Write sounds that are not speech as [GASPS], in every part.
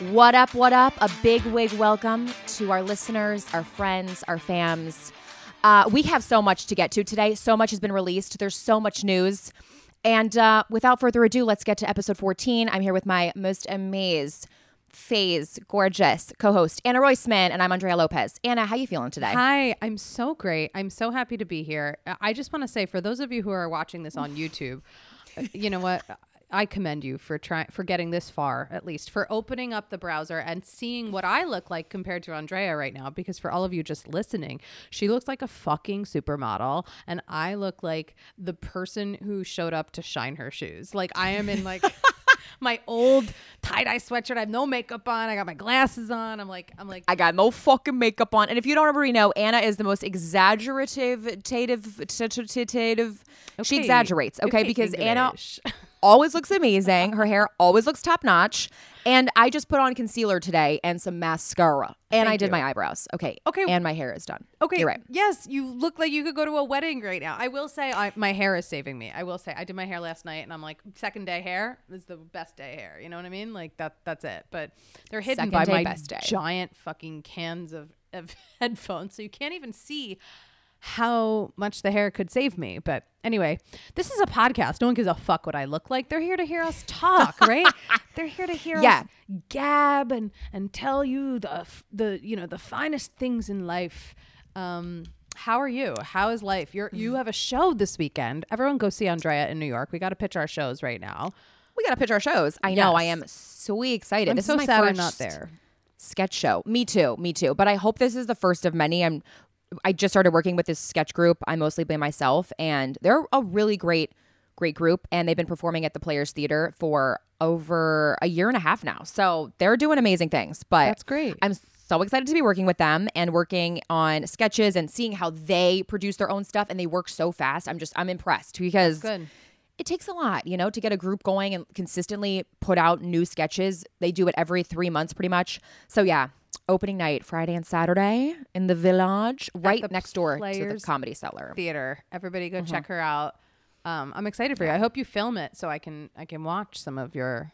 What up, what up? A big wig welcome to our listeners, our friends, our fams. Uh, we have so much to get to today. So much has been released. There's so much news. And uh, without further ado, let's get to episode 14. I'm here with my most amazed, phase, gorgeous co-host, Anna Roisman, and I'm Andrea Lopez. Anna, how you feeling today? Hi, I'm so great. I'm so happy to be here. I just want to say for those of you who are watching this on YouTube, uh, you know what? I commend you for trying for getting this far, at least for opening up the browser and seeing what I look like compared to Andrea right now. Because for all of you just listening, she looks like a fucking supermodel, and I look like the person who showed up to shine her shoes. Like I am in like. [LAUGHS] my old tie-dye sweatshirt. I have no makeup on. I got my glasses on. I'm like, I'm like, I got no fucking makeup on. And if you don't already know, Anna is the most exaggerative, tative, tative. She exaggerates, okay? Because Anna. [LAUGHS] always looks amazing. Her hair always looks top notch. And I just put on concealer today and some mascara. And I did you. my eyebrows. Okay. Okay. And my hair is done. Okay. You're right. Yes, you look like you could go to a wedding right now. I will say I, my hair is saving me. I will say I did my hair last night and I'm like second day hair is the best day hair. You know what I mean? Like that that's it. But they're hidden Second by day, my best day. giant fucking cans of, of [LAUGHS] headphones. So you can't even see how much the hair could save me. But anyway, this is a podcast. No one gives a fuck what I look like. They're here to hear us talk, right? [LAUGHS] They're here to hear Yeah. us gab and and tell you the the you know the finest things in life. Um, how are you? How is life? You're you have a show this weekend. Everyone go see Andrea in New York. We got to pitch our shows right now. We got to pitch our shows. I know. I am so excited. I'm this so is my sad first I'm not there. sketch show. Me too. Me too. But I hope this is the first of many. I'm. I just started working with this sketch group. I mostly by myself, and they're a really great, great group. And they've been performing at the Players Theater for over a year and a half now. So they're doing amazing things. But That's great. I'm so excited to be working with them and working on sketches and seeing how they produce their own stuff and they work so fast. I'm just I'm impressed because Good. it takes a lot, you know, to get a group going and consistently put out new sketches. They do it every three months pretty much. So yeah, opening night Friday and Saturday in the village, right the next door to the comedy cellar. Theater. Everybody Mm-hmm. go check her out. Um, I'm excited for you. I hope you film it so I can I can watch some of your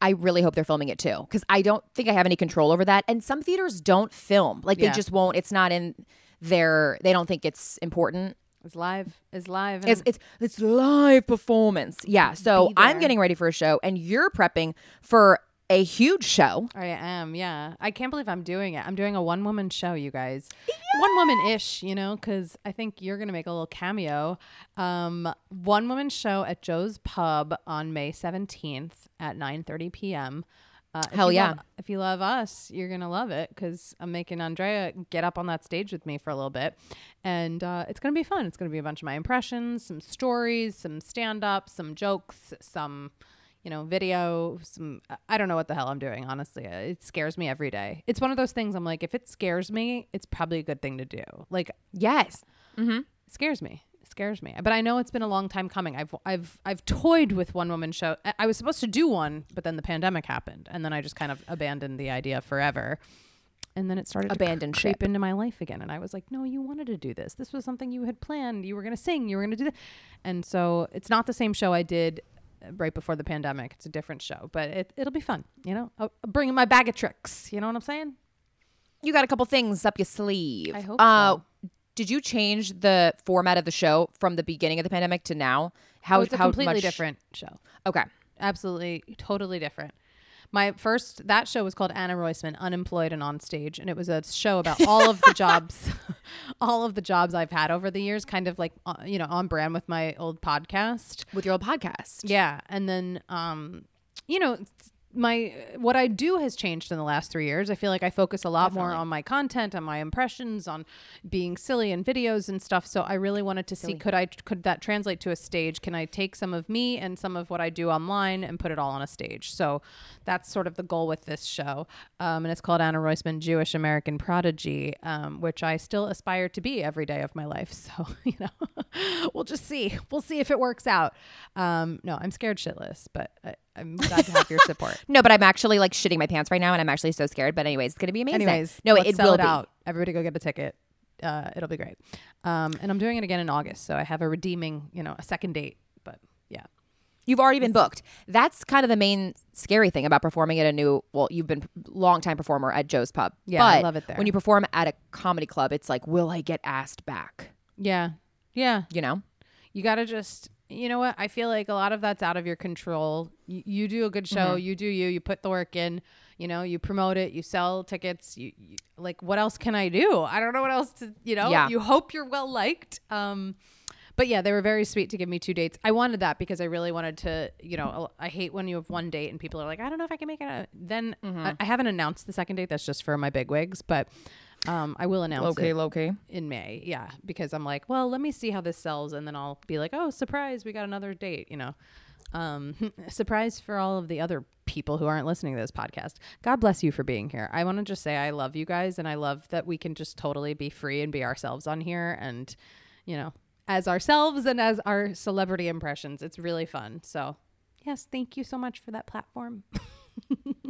I really hope they're filming it too because I don't think I have any control over that. And some theaters don't film, like Yeah. they just won't. It's not in their. They don't think it's important. It's live It's live. It's it's it's live performance. Yeah. So I'm getting ready for a show, and you're prepping for a huge show. I am, yeah. I can't believe I'm doing it. I'm doing a one woman show, you guys. One woman ish, you know, because I think you're going to make a little cameo. Um, one woman show at Joe's Pub on May 17th at 9.30 p.m. Uh, if Hell you yeah. love- if you love us, you're going to love it because I'm making Andrea get up on that stage with me for a little bit. And uh, it's going to be fun. It's going to be a bunch of my impressions, some stories, some stand up, some jokes, some you know, video, some I don't know what the hell I'm doing, honestly. Uh, It scares me every day. It's one of those things I'm like if it scares me, it's probably a good thing to do. Like Yes. it scares me. It scares me. But I know it's been a long time coming. I've I've I've toyed with one woman show. I- I was supposed to do one, but then the pandemic happened and then I just kind of abandoned the idea forever. And then it started Abandoned to ship. creep into my life again. And I was like, no, you wanted to do this. This was something you had planned. You were going to sing. You were going to do that. And so it's not the same show I did right before the pandemic. It's a different show, but it, it'll be fun. You know, I'll, I'll bring in my bag of tricks. You know what I'm saying? You got a couple things up your sleeve. I hope uh, so. Did you change the format of the show from the beginning of the pandemic to now? How oh, it's a how completely much- different show. Okay. absolutely totally different my first that show was called anna roisman unemployed and on stage and it was a show about all of the [LAUGHS] jobs [LAUGHS] all of the jobs i've had over the years kind of like uh, you know on brand with my old podcast With your old podcast. yeah and then um you know my what I do has changed in the last three years. I feel like I focus a lot more on my content, on my impressions, on being silly in videos and stuff. So I really wanted to see could I could that translate to a stage? Can I take some of me and some of what I do online and put it all on a stage? So that's sort of the goal with this show, um, and it's called Anna Roisman Jewish American Prodigy, um, which I still aspire to be every day of my life. [LAUGHS] So you know, [LAUGHS] we'll just see. We'll see if it works out. Um, no, I'm scared shitless, but I, I'm glad to have your support. [LAUGHS] No, but I'm actually like shitting my pants right now, and I'm actually so scared. But anyways, it's gonna be amazing. Anyways, no, it sell will it be. out. Everybody go get a ticket. Uh, it'll be great. Um, and I'm doing it again in August, so I have a redeeming, you know, a second date. But yeah, You've already been booked. That's kind of the main scary thing about performing at a new. Well, you've been long time performer at Joe's Pub. Yeah, I love it there. When you perform at a comedy club, it's like, will I get asked back? Yeah. Yeah. You know. You got to just, you know what? I feel like a lot of that's out of your control. You, you do a good show, mm-hmm. you do you, you put the work in, you know, you promote it, you sell tickets. You, you like, what else can I do? I don't know what else to, you know, Yeah. you hope you're well liked. Um, but yeah, they were very sweet to give me two dates. I wanted that because I really wanted to, you know, I hate when you have one date and people are like, I don't know if I can make it. out." Then I, I haven't announced the second date. That's just for my big wigs, but um, I will announce it okay. in May. Yeah, because I'm like, well, let me see how this sells, and then I'll be like, oh, surprise, we got another date. You know, um, [LAUGHS] surprise for all of the other people who aren't listening to this podcast. God bless you for being here. I want to just say I love you guys, and I love that we can just totally be free and be ourselves on here, and you know, as ourselves and as our celebrity impressions. It's really fun. So, yes, thank you so much for that platform. [LAUGHS]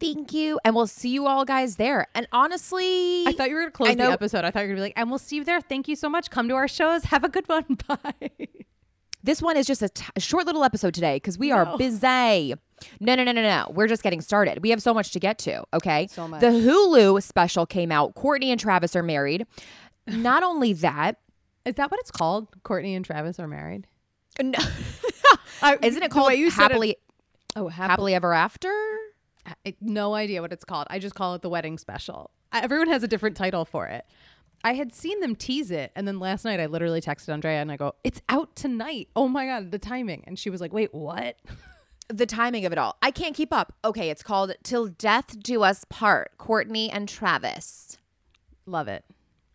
Thank you, and we'll see you all guys there. And honestly, I thought you were going to close the episode. I thought you were going to be like, and we'll see you there. Thank you so much. Come to our shows. Have a good one. [LAUGHS] Bye. This one is just a, t- a short little episode today because we are busy. No, no, no, no, no. We're just getting started. We have so much to get to. Okay. So much. The Hulu special came out. Kourtney and Travis are married. Not only that, Is that what it's called? Kourtney and Travis are married. no, [LAUGHS] isn't it called you said it- oh, happily. happily ever after? I, no idea what it's called. I just call it the wedding special. Everyone has a different title for it. I had seen them tease it, and then last night I literally texted Andrea and I go, "It's out tonight." Oh my god, the timing! And she was like, "Wait, what?" [LAUGHS] The timing of it all. I can't keep up. Okay, it's called Till Death Do Us Part. Kourtney and Travis. love it,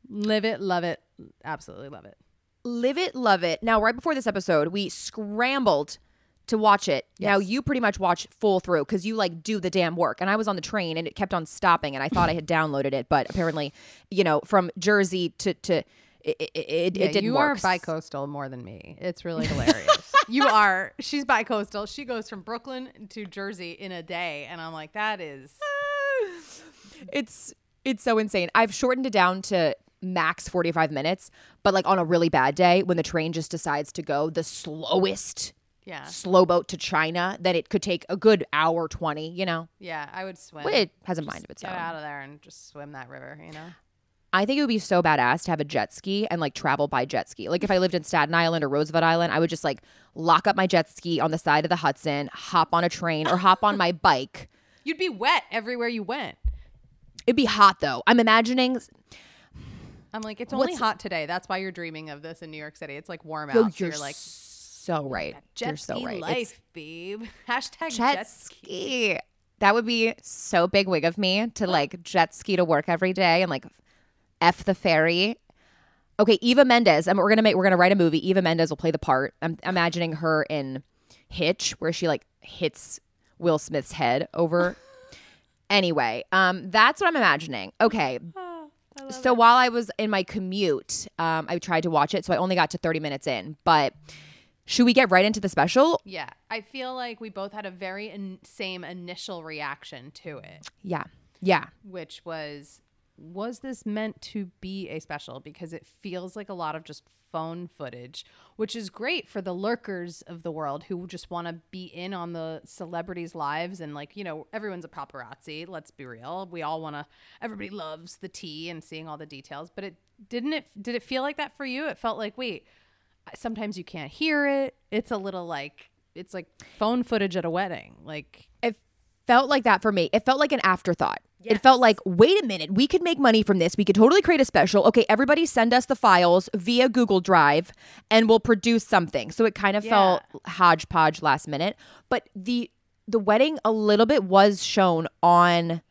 live it, love it, absolutely love it. Live it, love it. Now, right before this episode, we scrambled to watch it. Now, you pretty much watch full through because you like do the damn work. And I was on the train and it kept on stopping, and I thought I had downloaded it, but apparently, you know, from Jersey to to it, it, it, Yeah, it didn't you work. are bi-coastal more than me. It's really hilarious. [LAUGHS] you are. She's bi-coastal. She goes from Brooklyn to Jersey in a day, and I'm like, that is. [LAUGHS] it's it's so insane. I've shortened it down to max 45 minutes, but like on a really bad day when the train just decides to go the slowest Yeah, slow boat to China, then it could take a good hour 20, you know. yeah. I would swim. But it has a mind of its Get own. out of there and just swim that river. You know. I think it would be so badass to have a jet ski and like travel by jet ski. Like if I lived in Staten Island or Roosevelt Island, I would just like lock up my jet ski on the side of the Hudson, hop on a train or hop on my [LAUGHS] bike. You'd be wet everywhere you went. It'd be hot though. I'm imagining I'm like, it's only What's- hot today. That's why you're dreaming of this in New York City. It's like warm out. So you're, you're like, so right. jet you're ski so right. It's life, babe. [LAUGHS] Hashtag jet, jet, ski. ski. That would be so big wig of me to like jet ski to work every day and like f the ferry. Okay, Eva Mendes, and we're gonna make we're gonna write a movie. Eva Mendes will play the part. I'm imagining her in Hitch, where she like hits Will Smith's head over. [LAUGHS] anyway, um, that's what I'm imagining. Okay, so while I was in my commute, um, I tried to watch it, so I only got to 30 minutes in. But should we get right into the special? Yeah. I feel like we both had a very in- same initial reaction to it, Yeah, yeah. which was, was this meant to be a special? Because it feels like a lot of just phone footage, which is great for the lurkers of the world who just want to be in on the celebrities' lives. And, like, you know, everyone's a paparazzi. Let's be real. We all want to, everybody loves the tea and seeing all the details. But it didn't it, did it feel like that for you? It felt like, wait, sometimes you can't hear it. It's a little like, it's like phone footage at a wedding. Like, It felt like that for me. It felt like an afterthought. It felt like, wait a minute, we could make money from this. We could totally create a special. Okay, everybody send us the files via Google Drive and we'll produce something. So it kind of felt hodgepodge last minute. But the the wedding a little bit was shown on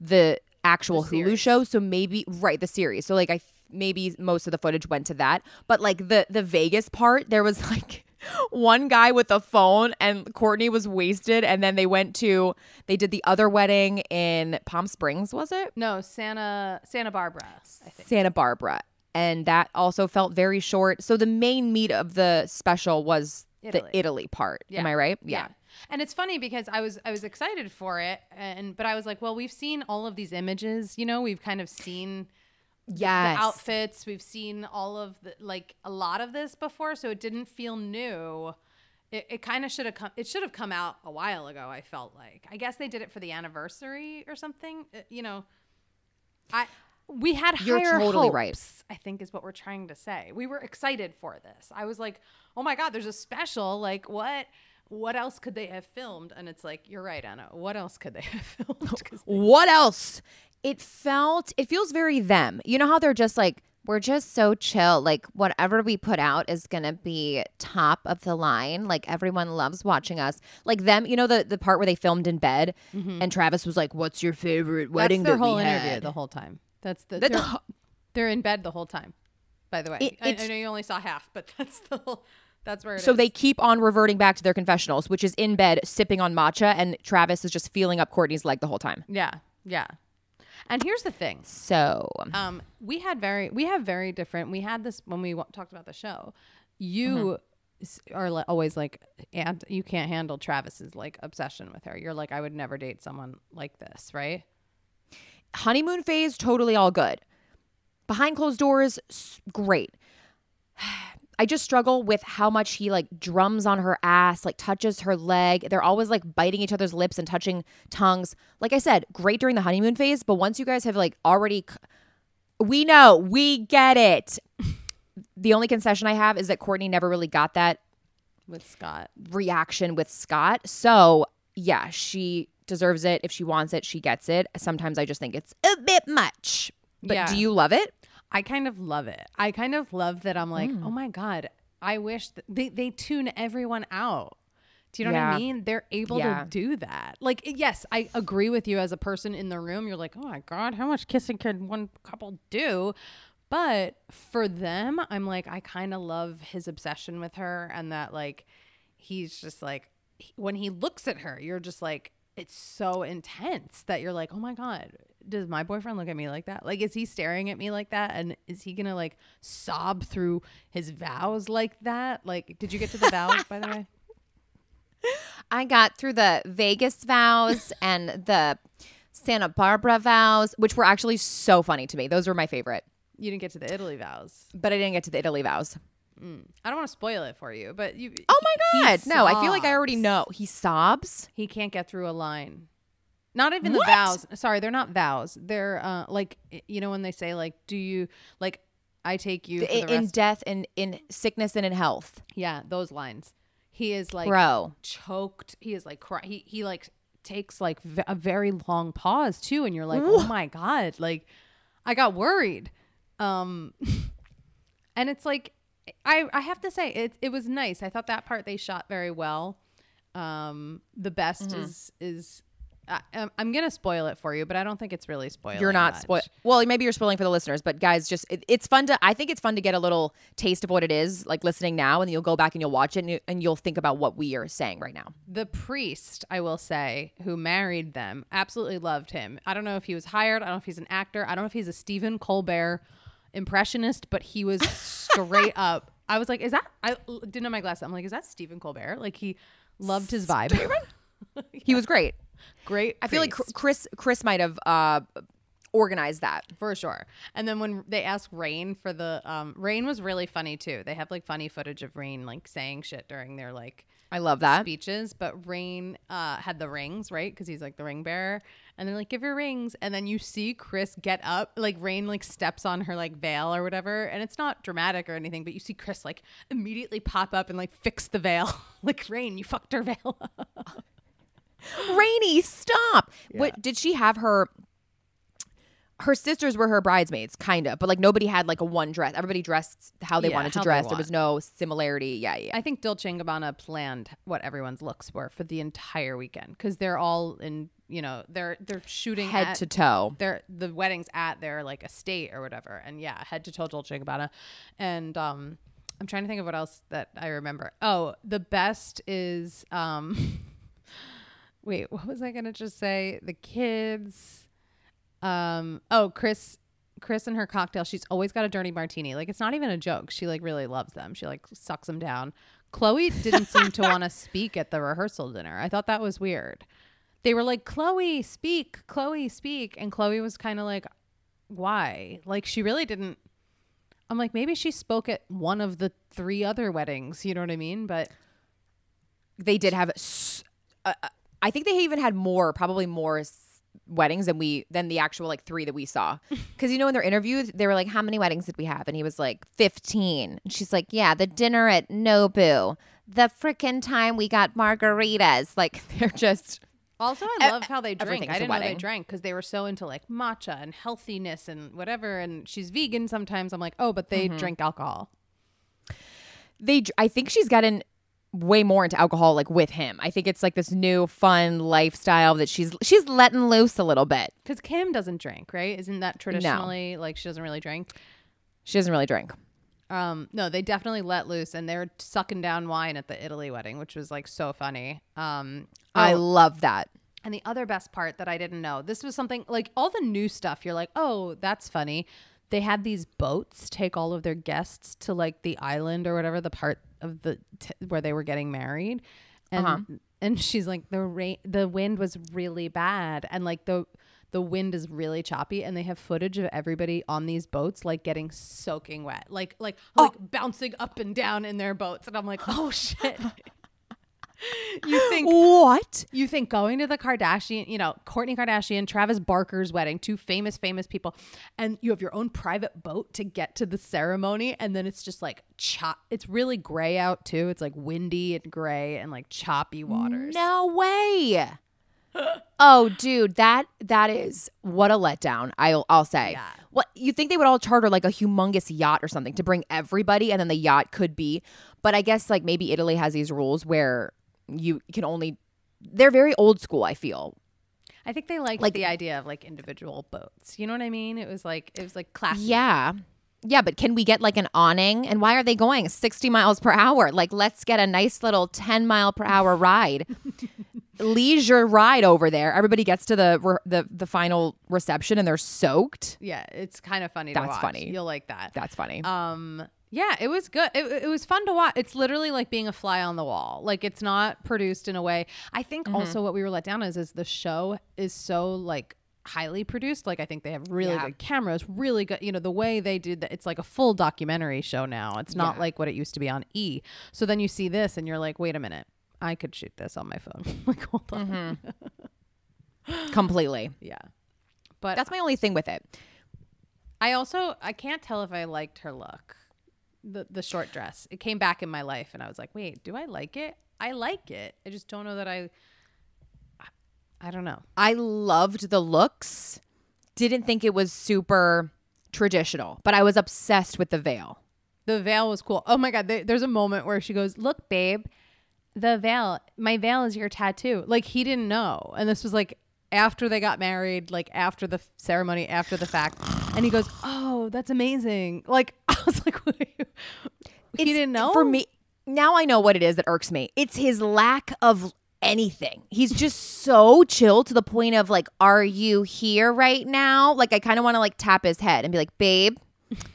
the actual The Hulu show. So maybe right, the series. So like I maybe most of the footage went to that. But like the the Vegas part, there was [LAUGHS] like one guy with a phone and Kourtney was wasted and then they went to they did the other wedding in Palm Springs, was it? no, Santa, Santa Barbara, I think. Santa Barbara. And that also felt very short. So the main meat of the special was Italy. the Italy part. Am I right? Yeah. And it's funny because I was I was excited for it and but I was like, well, we've seen all of these images, you know, we've kind of seen Yes. the outfits, we've seen all of the like a lot of this before, so it didn't feel new. it, it kind of should have come it should have come out a while ago i felt like i guess they did it for the anniversary or something uh, you know i we had You're higher totally hopes, right. i think is what we're trying to say we were excited for this i was like oh my god there's a special like what what else could they have filmed and it's like you're right anna what else could they have [LAUGHS] filmed 'Cause What else? It felt, it feels very them. You know how they're just like, we're just so chill. Like, whatever we put out is going to be top of the line. Like, everyone loves watching us. Like, them, you know, the, the part where they filmed in bed mm-hmm. and Travis was like, What's your favorite wedding that's their that whole interview had? the whole time that's the That- they're, they're in bed the whole time by the way It- I, I know you only saw half but [LAUGHS] that's the whole that's where it is. So they keep on reverting back to their confessionals, which is in bed sipping on matcha, and Travis is just feeling up Kourtney's leg the whole time. Yeah, yeah. And here's the thing. So, Um, we had very, we have very different. We had this when we w- talked about the show. You s are li- always like, and you can't handle Travis's like obsession with her. You're like, I would never date someone like this, right? honeymoon phase, totally all good. Behind closed doors, s- great. I just struggle with how much he like drums on her ass, like touches her leg. They're always like biting each other's lips and touching tongues. Like I said, great during the honeymoon phase, but once you guys have like already, c- we know, we get it. The only concession I have is that Kourtney never really got that With Scott. reaction with Scott. So, yeah, she deserves it. If she wants it, she gets it. Sometimes I just think it's a bit much. But Yeah. do you love it? I kind of love it. I kind of love that I'm like, oh mm. my God, I wish th- they, they tune everyone out. Do you know what I mean? They're able Yeah. to do that. Like, eh, yes, I agree with you as a person in the room. You're like, oh my God, how much kissing can one couple do? But for them, I'm like, I kind of love his obsession with her and that, like, he's just like, he- when he looks at her, you're just like, it's so intense that you're like, oh my God, does my boyfriend look at me like that? Like, is he staring at me like that? And is he gonna like sob through his vows like that? Like, did you get to the vows, [LAUGHS] by the way? I got through the Vegas vows and the Santa Barbara vows, which were actually so funny to me. Those were my favorite. You didn't get to the Italy vows. But I didn't get to the Italy vows. Mm. I don't want to spoil it for you, but you. Oh my God. No, I feel like I already know. He sobs. He can't get through a line. Not even What? the vows. Sorry, they're not vows. They're uh like you know when they say like, do you like I take you In, death and in sickness and in health. yeah those lines. He is like Bro. choked. He is like cry. He he like takes like v- a very long pause too, and you're like, oh my god, like I got worried. Um, [LAUGHS] and it's like I I have to say it it was nice. I thought that part they shot very well. Um, the best Mm-hmm. is is. I, I'm- I'm gonna spoil it for you, but I don't think it's really spoiling. You're not spoil. Well, maybe you're spoiling for the listeners, but guys, just it, it's fun to. I think it's fun to get a little taste of what it is, like listening now, and you'll go back and you'll watch it, and, you, and you'll think about what we are saying right now. The priest, I will say, who married them, absolutely loved him. I don't know if he was hired. I don't know if he's an actor. I don't know if he's a Stephen Colbert impressionist, but he was straight [LAUGHS] up. I was like, is that? I didn't know my glasses. I'm like, is that Stephen Colbert? Like he loved his vibe. [LAUGHS] He was great. Great. I feel like Kris Kris might have uh, organized that. for sure. And then when they asked Reign for the um, Reign was really funny too. They have like funny footage of Reign like saying shit during their like I love that. speeches, but Reign uh, had the rings, right? Because he's like the ring bearer. And they're like, give your rings. And then you see Kris get up, like Reign like steps on her like veil or whatever. And it's not dramatic or anything, but you see Kris like immediately pop up and like fix the veil. [LAUGHS] like, Reign, you fucked her veil up. [LAUGHS] Rainy, stop. What did she have her? Her sisters were her bridesmaids, kind of, but like nobody had like a one dress. Everybody dressed how they Yeah, wanted to dress. There was no similarity. Yeah, yeah. I think Dolce and Gabbana planned what everyone's looks were for the entire weekend because they're all in, you know, they're they're shooting Head at- to toe. their the weddings at their like estate or whatever. And yeah, head to toe Dolce and Gabbana. And um I'm trying to think of what else that I remember. Oh, the best is um [LAUGHS] wait, [LAUGHS] what was I gonna just say? The kids. Um oh Kris Kris and her cocktail, she's always got a dirty martini. Like it's not even a joke. She like really loves them. She like sucks them down. Khloé didn't seem to want to [LAUGHS] speak at the rehearsal dinner. I thought that was weird. They were like, Khloé, speak, Khloé, speak. And Khloé was kind of like, why? Like she really didn't. I'm like, maybe she spoke at one of the three other weddings. You know what I mean? But they did have. s- Uh, uh, I think they even had more, probably more weddings than we than the actual like three that we saw. [LAUGHS] Because you know, in their interviews, they were like, "How many weddings did we have?" And he was like, 15. And she's like, "Yeah, the dinner at Nobu, the frickin' time we got margaritas." [LAUGHS] Like they're just Also, I love how they drink. i didn't know they drank because they were so into like matcha and healthiness and whatever. And she's vegan sometimes. I'm like, oh, but they Mm-hmm. drink alcohol. they. I think she's gotten way more into alcohol like with him. I think it's like this new fun lifestyle that she's she's letting loose a little bit. Because Kim doesn't drink, right? Isn't that traditionally like she doesn't really drink? She doesn't really drink. Um, no, they definitely let loose and they were sucking down wine at the Italy wedding, which was like so funny. Um, I oh, love that. and the other best part that I didn't know, this was something like all the new stuff. You're like, oh, that's funny. They had these boats take all of their guests to like the island or whatever the part of the t- where they were getting married, and Uh-huh. and she's like the rain, the wind was really bad, and like the the wind is really choppy, and they have footage of everybody on these boats like getting soaking wet, like like like bouncing up and down in their boats, and I'm like, oh shit. [LAUGHS] [LAUGHS] you think What? you think going to the Kardashian, you know, Kourtney Kardashian, Travis Barker's wedding, two famous, famous people, and you have your own private boat to get to the ceremony, and then it's just like chop. It's really gray out too. It's like windy and gray and like choppy waters. No way. [GASPS] oh, dude, that that is what a letdown. I'll I'll say. Yeah. What you think they would all charter like a humongous yacht or something to bring everybody, and then the yacht could be. But I guess like maybe Italy has these rules where you can only. They're very old school. I feel. I think they liked Like- the idea of like individual boats. You know what I mean? It was like it was like classy. Yeah. Yeah, but can we get like an awning? And why are they going 60 miles per hour? Like, let's get a nice little 10 mile per hour ride, [LAUGHS] leisure ride over there. Everybody gets to the re- the the final reception and they're soaked. yeah. It's kind of funny. to That's watch. funny. You'll like that. That's funny. Um, yeah, it was good. It, it was fun to watch. It's literally like being a fly on the wall. Like it's not produced in a way. I think Mm-hmm. also what we were let down is is the show is so like highly produced. Like I think they have really Yeah. good cameras, really good. You know the way they did that. It's like a full documentary show now. It's not Yeah. like what it used to be on E. So then you see this and you're like, wait a minute, I could shoot this on my phone. [LAUGHS] like hold on, [LAUGHS] Completely. yeah. But That's my only thing with it. I also I can't tell if I liked her look. The the short dress. It came back in my life and I was like, "Wait, do I like it? I like it. I just don't know that I I don't know. I loved the looks. Didn't think it was super traditional, but I was obsessed with the veil. The veil was cool. Oh my god, there- there's a moment where she goes, "Look, babe, the veil. My veil is your tattoo." Like he didn't know. And this was like after they got married, like after the ceremony, after the fact. And he goes, "Oh, that's amazing." Like [LAUGHS] I was like, he didn't know? For me, now I know what it is that irks me. It's his lack of anything. He's just so chill to the point of like, are you here right now? Like, I kind of want to like tap his head and be like, babe,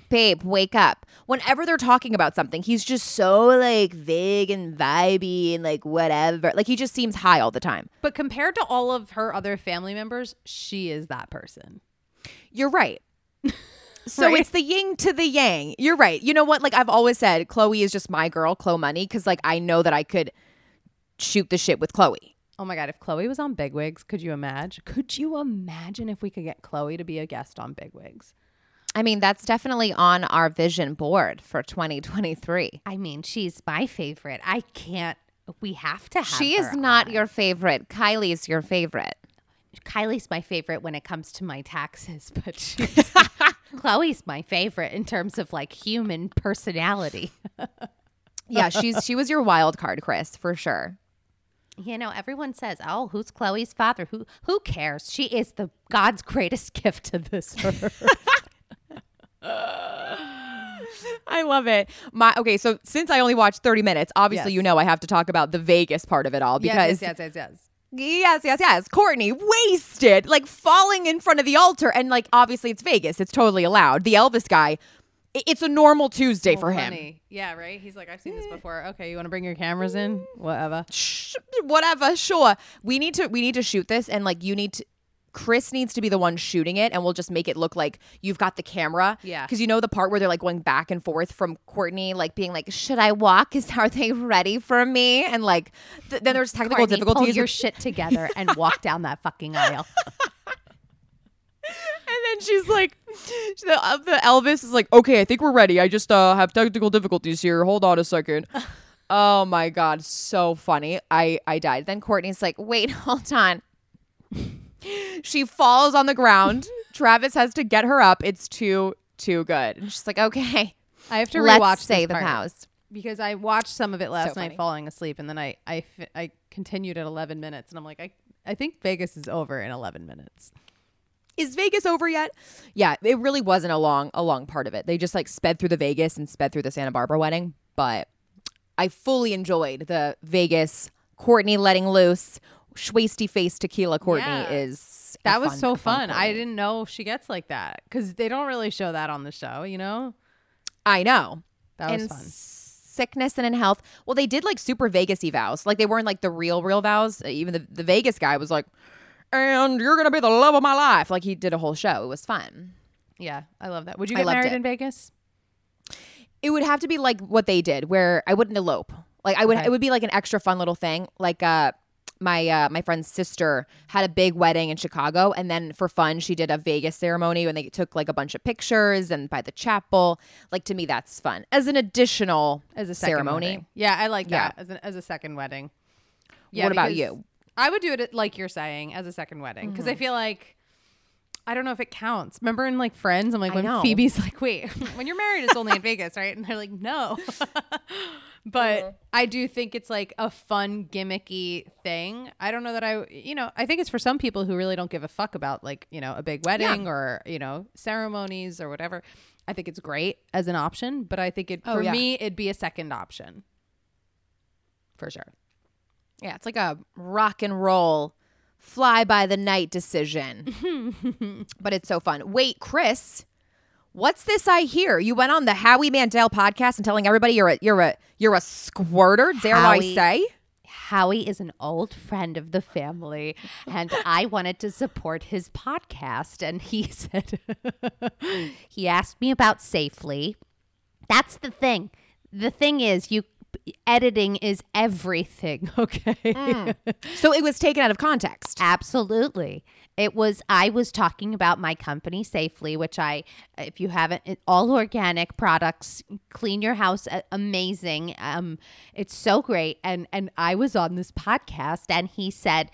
babe, wake up. Whenever they're talking about something, he's just so like vague and vibey and like whatever. Like, he just seems high all the time. But compared to all of her other family members, she is that person. You're right. So Right? it's the yin to the yang. You're right. You know what? Like I've always said, Khloé is just my girl, Khloé Money, because like I know that I could shoot the shit with Khloé. Oh my god, if Khloé was on Big Wigs, could you imagine? Could you imagine if we could get Khloé to be a guest on Big Wigs? I mean, that's definitely on our vision board for 2023. I mean, she's my favorite. I can't. We have to have. She is not on. your favorite. Kylie's your favorite. Kylie's my favorite when it comes to my taxes, [LAUGHS] but [LAUGHS] she's, Khloé's my favorite in terms of like human personality. [LAUGHS] Yeah, she's she was your wild card, Kris, for sure. You know, everyone says, "Oh, who's Khloé's father?" Who who cares? She is the God's greatest gift to this earth. I love it. My okay, so since I only watched 30 minutes, obviously Yes. you know I have to talk about the Vegas part of it all because yes, yes, yes. Yes, yes, yes. Yes, yes. Kourtney wasted, like falling in front of the altar, and like obviously it's Vegas, it's totally allowed. The Elvis guy, it's a normal Tuesday for him. Yeah, right. He's like, I've seen this eh. before. Okay, you want to bring your cameras in? Whatever. Shh, whatever, sure. We need to we need to shoot this, and like you need to. Kris needs to be the one shooting it, and we'll just make it look like you've got the camera. Yeah. Because you know the part where they're like going back and forth from Kourtney, like being like, "Should I walk? Is are they ready for me?" And like, th- then there's technical Kourtney, difficulties. Pull your shit together and walk down that fucking aisle. [LAUGHS] and then she's like, the, uh, the Elvis is like, "Okay, I think we're ready. I just uh, have technical difficulties here. Hold on a second. [LAUGHS] oh my god, so funny. I I died. Then Kourtney's like, "Wait, [LAUGHS] hold on." She falls on the ground. Travis has to get her up. It's too too good. And she's like, "Okay, I have to let's rewatch save the house." because I watched some of it last funny. night falling asleep, and then I I I continued at 11 minutes, and I'm like I I think Vegas is over in 11 minutes. Is Vegas over yet? Yeah, it really wasn't a long a long part of it. They just like sped through the Vegas and sped through the Santa Barbara wedding, but I fully enjoyed the Vegas Kourtney letting loose. Schwasty face tequila Kourtney Yeah. is That was fun- so a fun. I didn't know she gets like that because they don't really show that on the show. You know, I know. that was in fun. sickness and in health. Well, they did like super Vegas vows. Like they weren't like the real real vows. Even the the Vegas guy was like, "And you're gonna be the love of my life." Like he did a whole show. It was fun. Yeah, I love that. Would you get married it. in Vegas? It would have to be like what they did, where I wouldn't elope. Like I would, Okay. it would be like an extra fun little thing. Like uh, my uh, my friend's sister had a big wedding in Chicago, and then for fun, she did a Vegas ceremony, when they took like a bunch of pictures and by the chapel. Like to me, that's fun as an additional As a ceremony. wedding. Yeah, I like Yeah. that as, an, as a second wedding. Yeah, What about you? I would do it like you're saying as a second wedding because I feel like I don't know if it counts. Remember in like Friends, I'm like when. Phoebe's like, "Wait, [LAUGHS] when you're married, it's only in Vegas, right?" And they're like, "No." [LAUGHS] but mm-hmm. I do think it's like a fun gimmicky thing. I don't know that I, you know, I think it's for some people who really don't give a fuck about like you know a big wedding or you know ceremonies or whatever. I think it's great as an option, but I think it Oh, for yeah. me it'd be a second option. for sure. Yeah, it's like a rock and roll fly by the night decision. [LAUGHS] but it's so fun. Wait, Chris, what's this I hear? You went on the Howie Mandel podcast and telling everybody you're a you're a you're a squirter, dare I say? Howie is an old friend of the family, and I wanted to support his podcast. And he [LAUGHS] said, he asked me about Safely. That's the thing. The thing is, you editing is everything. [LAUGHS] Okay. Mm. So it was taken out of context. Absolutely. It was, I was talking about my company safely, which I, if you haven't, all organic products, clean your house, amazing. Um, it's so great. And, and I was on this podcast and he said,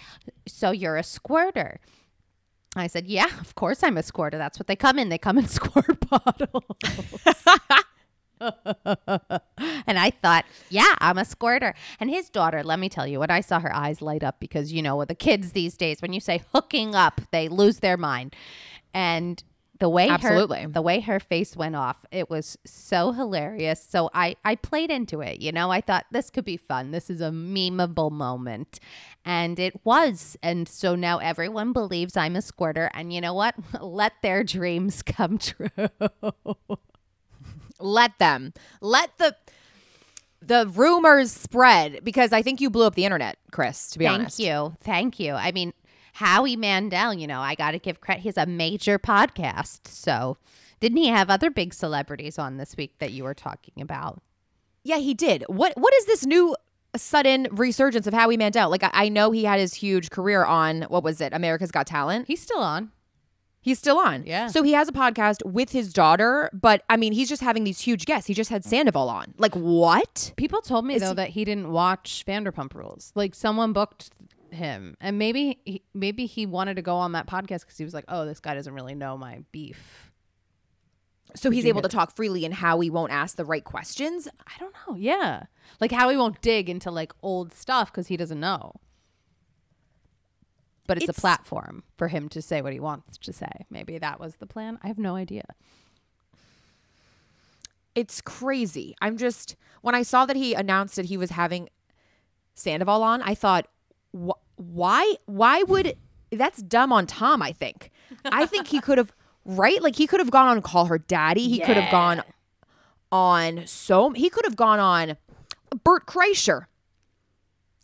So you're a squirter. I said, Yeah, of course I'm a squirter. That's what they come in. They come in [LAUGHS] squirt bottles. [LAUGHS] [LAUGHS] and I thought, yeah, I'm a squirter. And his daughter, let me tell you, when I saw her eyes light up, because you know, with the kids these days, when you say hooking up, they lose their mind. And the way Absolutely. her, the way her face went off, it was so hilarious. So I, I played into it. You know, I thought this could be fun. This is a memeable moment, and it was. And so now everyone believes I'm a squirter. And you know what? [LAUGHS] Let their dreams come [LAUGHS] true. Let them. Let the the rumors spread because I think you blew up the internet, Kris, to be Thank honest. Thank you. Thank you. I mean, Howie Mandel, you know, I got to give credit. He's a major podcast. So, didn't he have other big celebrities on this week that you were talking about? Yeah, he did. What what is this new sudden resurgence of Howie Mandel? Like I, I know he had his huge career on what was it, America's Got Talent. He's still on. He's still on. Yeah. So he has a podcast with his daughter, but I mean, he's just having these huge guests. He just had Sandoval on. Like what? People told me Is though he- that he didn't watch Vanderpump Rules. Like someone booked him, and maybe he, maybe he wanted to go on that podcast because he was like, "Oh, this guy doesn't really know my beef." So he's able to talk freely and Howie won't ask the right questions. I don't know. Yeah, like Howie won't dig into like old stuff because he doesn't know. But it's, It's- a platform for him to say what he wants to say. Maybe that was the plan. I have no idea. It's crazy. I'm just when I saw that he announced that he was having Sandoval on, I thought, wh- why? Why would that's dumb on Tom? I think. I think he could have [LAUGHS] right, like he could have gone on Call Her Daddy. He could have gone on so he could have gone on Bert Kreischer.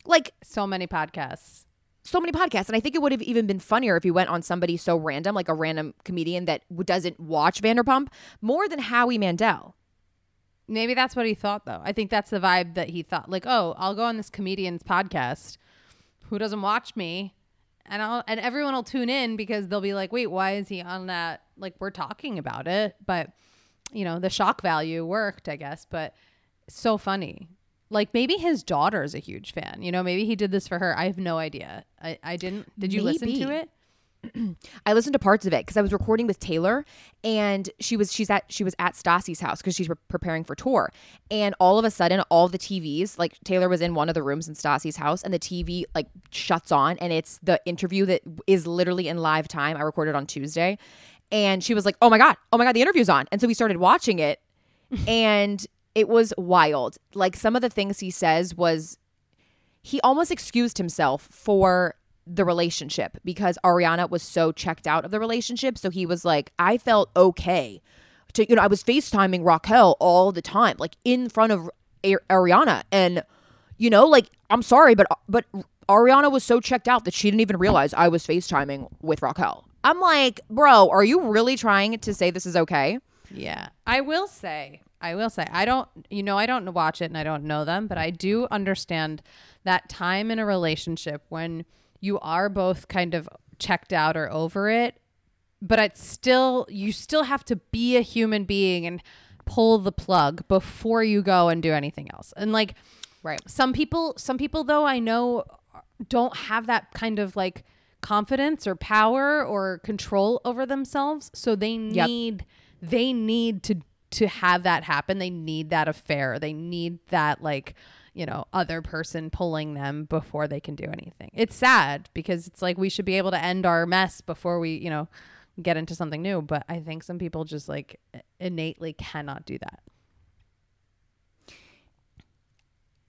Like So many podcasts. So many podcasts, and I think it would have even been funnier if you went on somebody so random, like a random comedian that doesn't watch Vanderpump, more than Howie Mandel. Maybe that's what he thought, though. I think that's the vibe that he thought. Like, oh, I'll go on this comedian's podcast. Who doesn't watch me? And I'll and everyone will tune in because they'll be like, wait, why is he on that? Like, we're talking about it, but you know, the shock value worked, I guess. But so funny. Like maybe his daughter's a huge fan. You know, maybe he did this for her. I have no idea. I, I didn't. Did you listen to it? [CLEARS THROAT] I listened to parts of it because I was recording with Taylor, and she was she's at she was at Stassi's house because she's pre- preparing for tour, and all of a sudden, all the TVs like Taylor was in one of the rooms in Stassi's house, and the TV like shuts on, and it's the interview that is literally in live time. I recorded on Tuesday, and she was like, "Oh my god, oh my god, the interview's on," and so we started watching it, [LAUGHS] and it was wild. Like some of the things he says was he almost excused himself for the relationship because Ariana was so checked out of the relationship. So he was like, I felt okay to, you know, I was FaceTiming Raquel all the time, like in front of A- Ariana. And, you know, like, I'm sorry, but, but Ariana was so checked out that she didn't even realize I was FaceTiming with Raquel. I'm like, bro, are you really trying to say this is okay? Yeah. I will say, I will say, I don't, you know, I don't watch it and I don't know them, but I do understand that time in a relationship when you are both kind of checked out or over it, but it's still, you still have to be a human being and pull the plug before you go and do anything else. And like, Right. some people some people though i know don't have that kind of like confidence or power or control over themselves so they Yep. need they need to to have that happen they need that affair they need that like you know other person pulling them before they can do anything it's sad because it's like we should be able to end our mess before we you know get into something new but i think some people just like innately cannot do that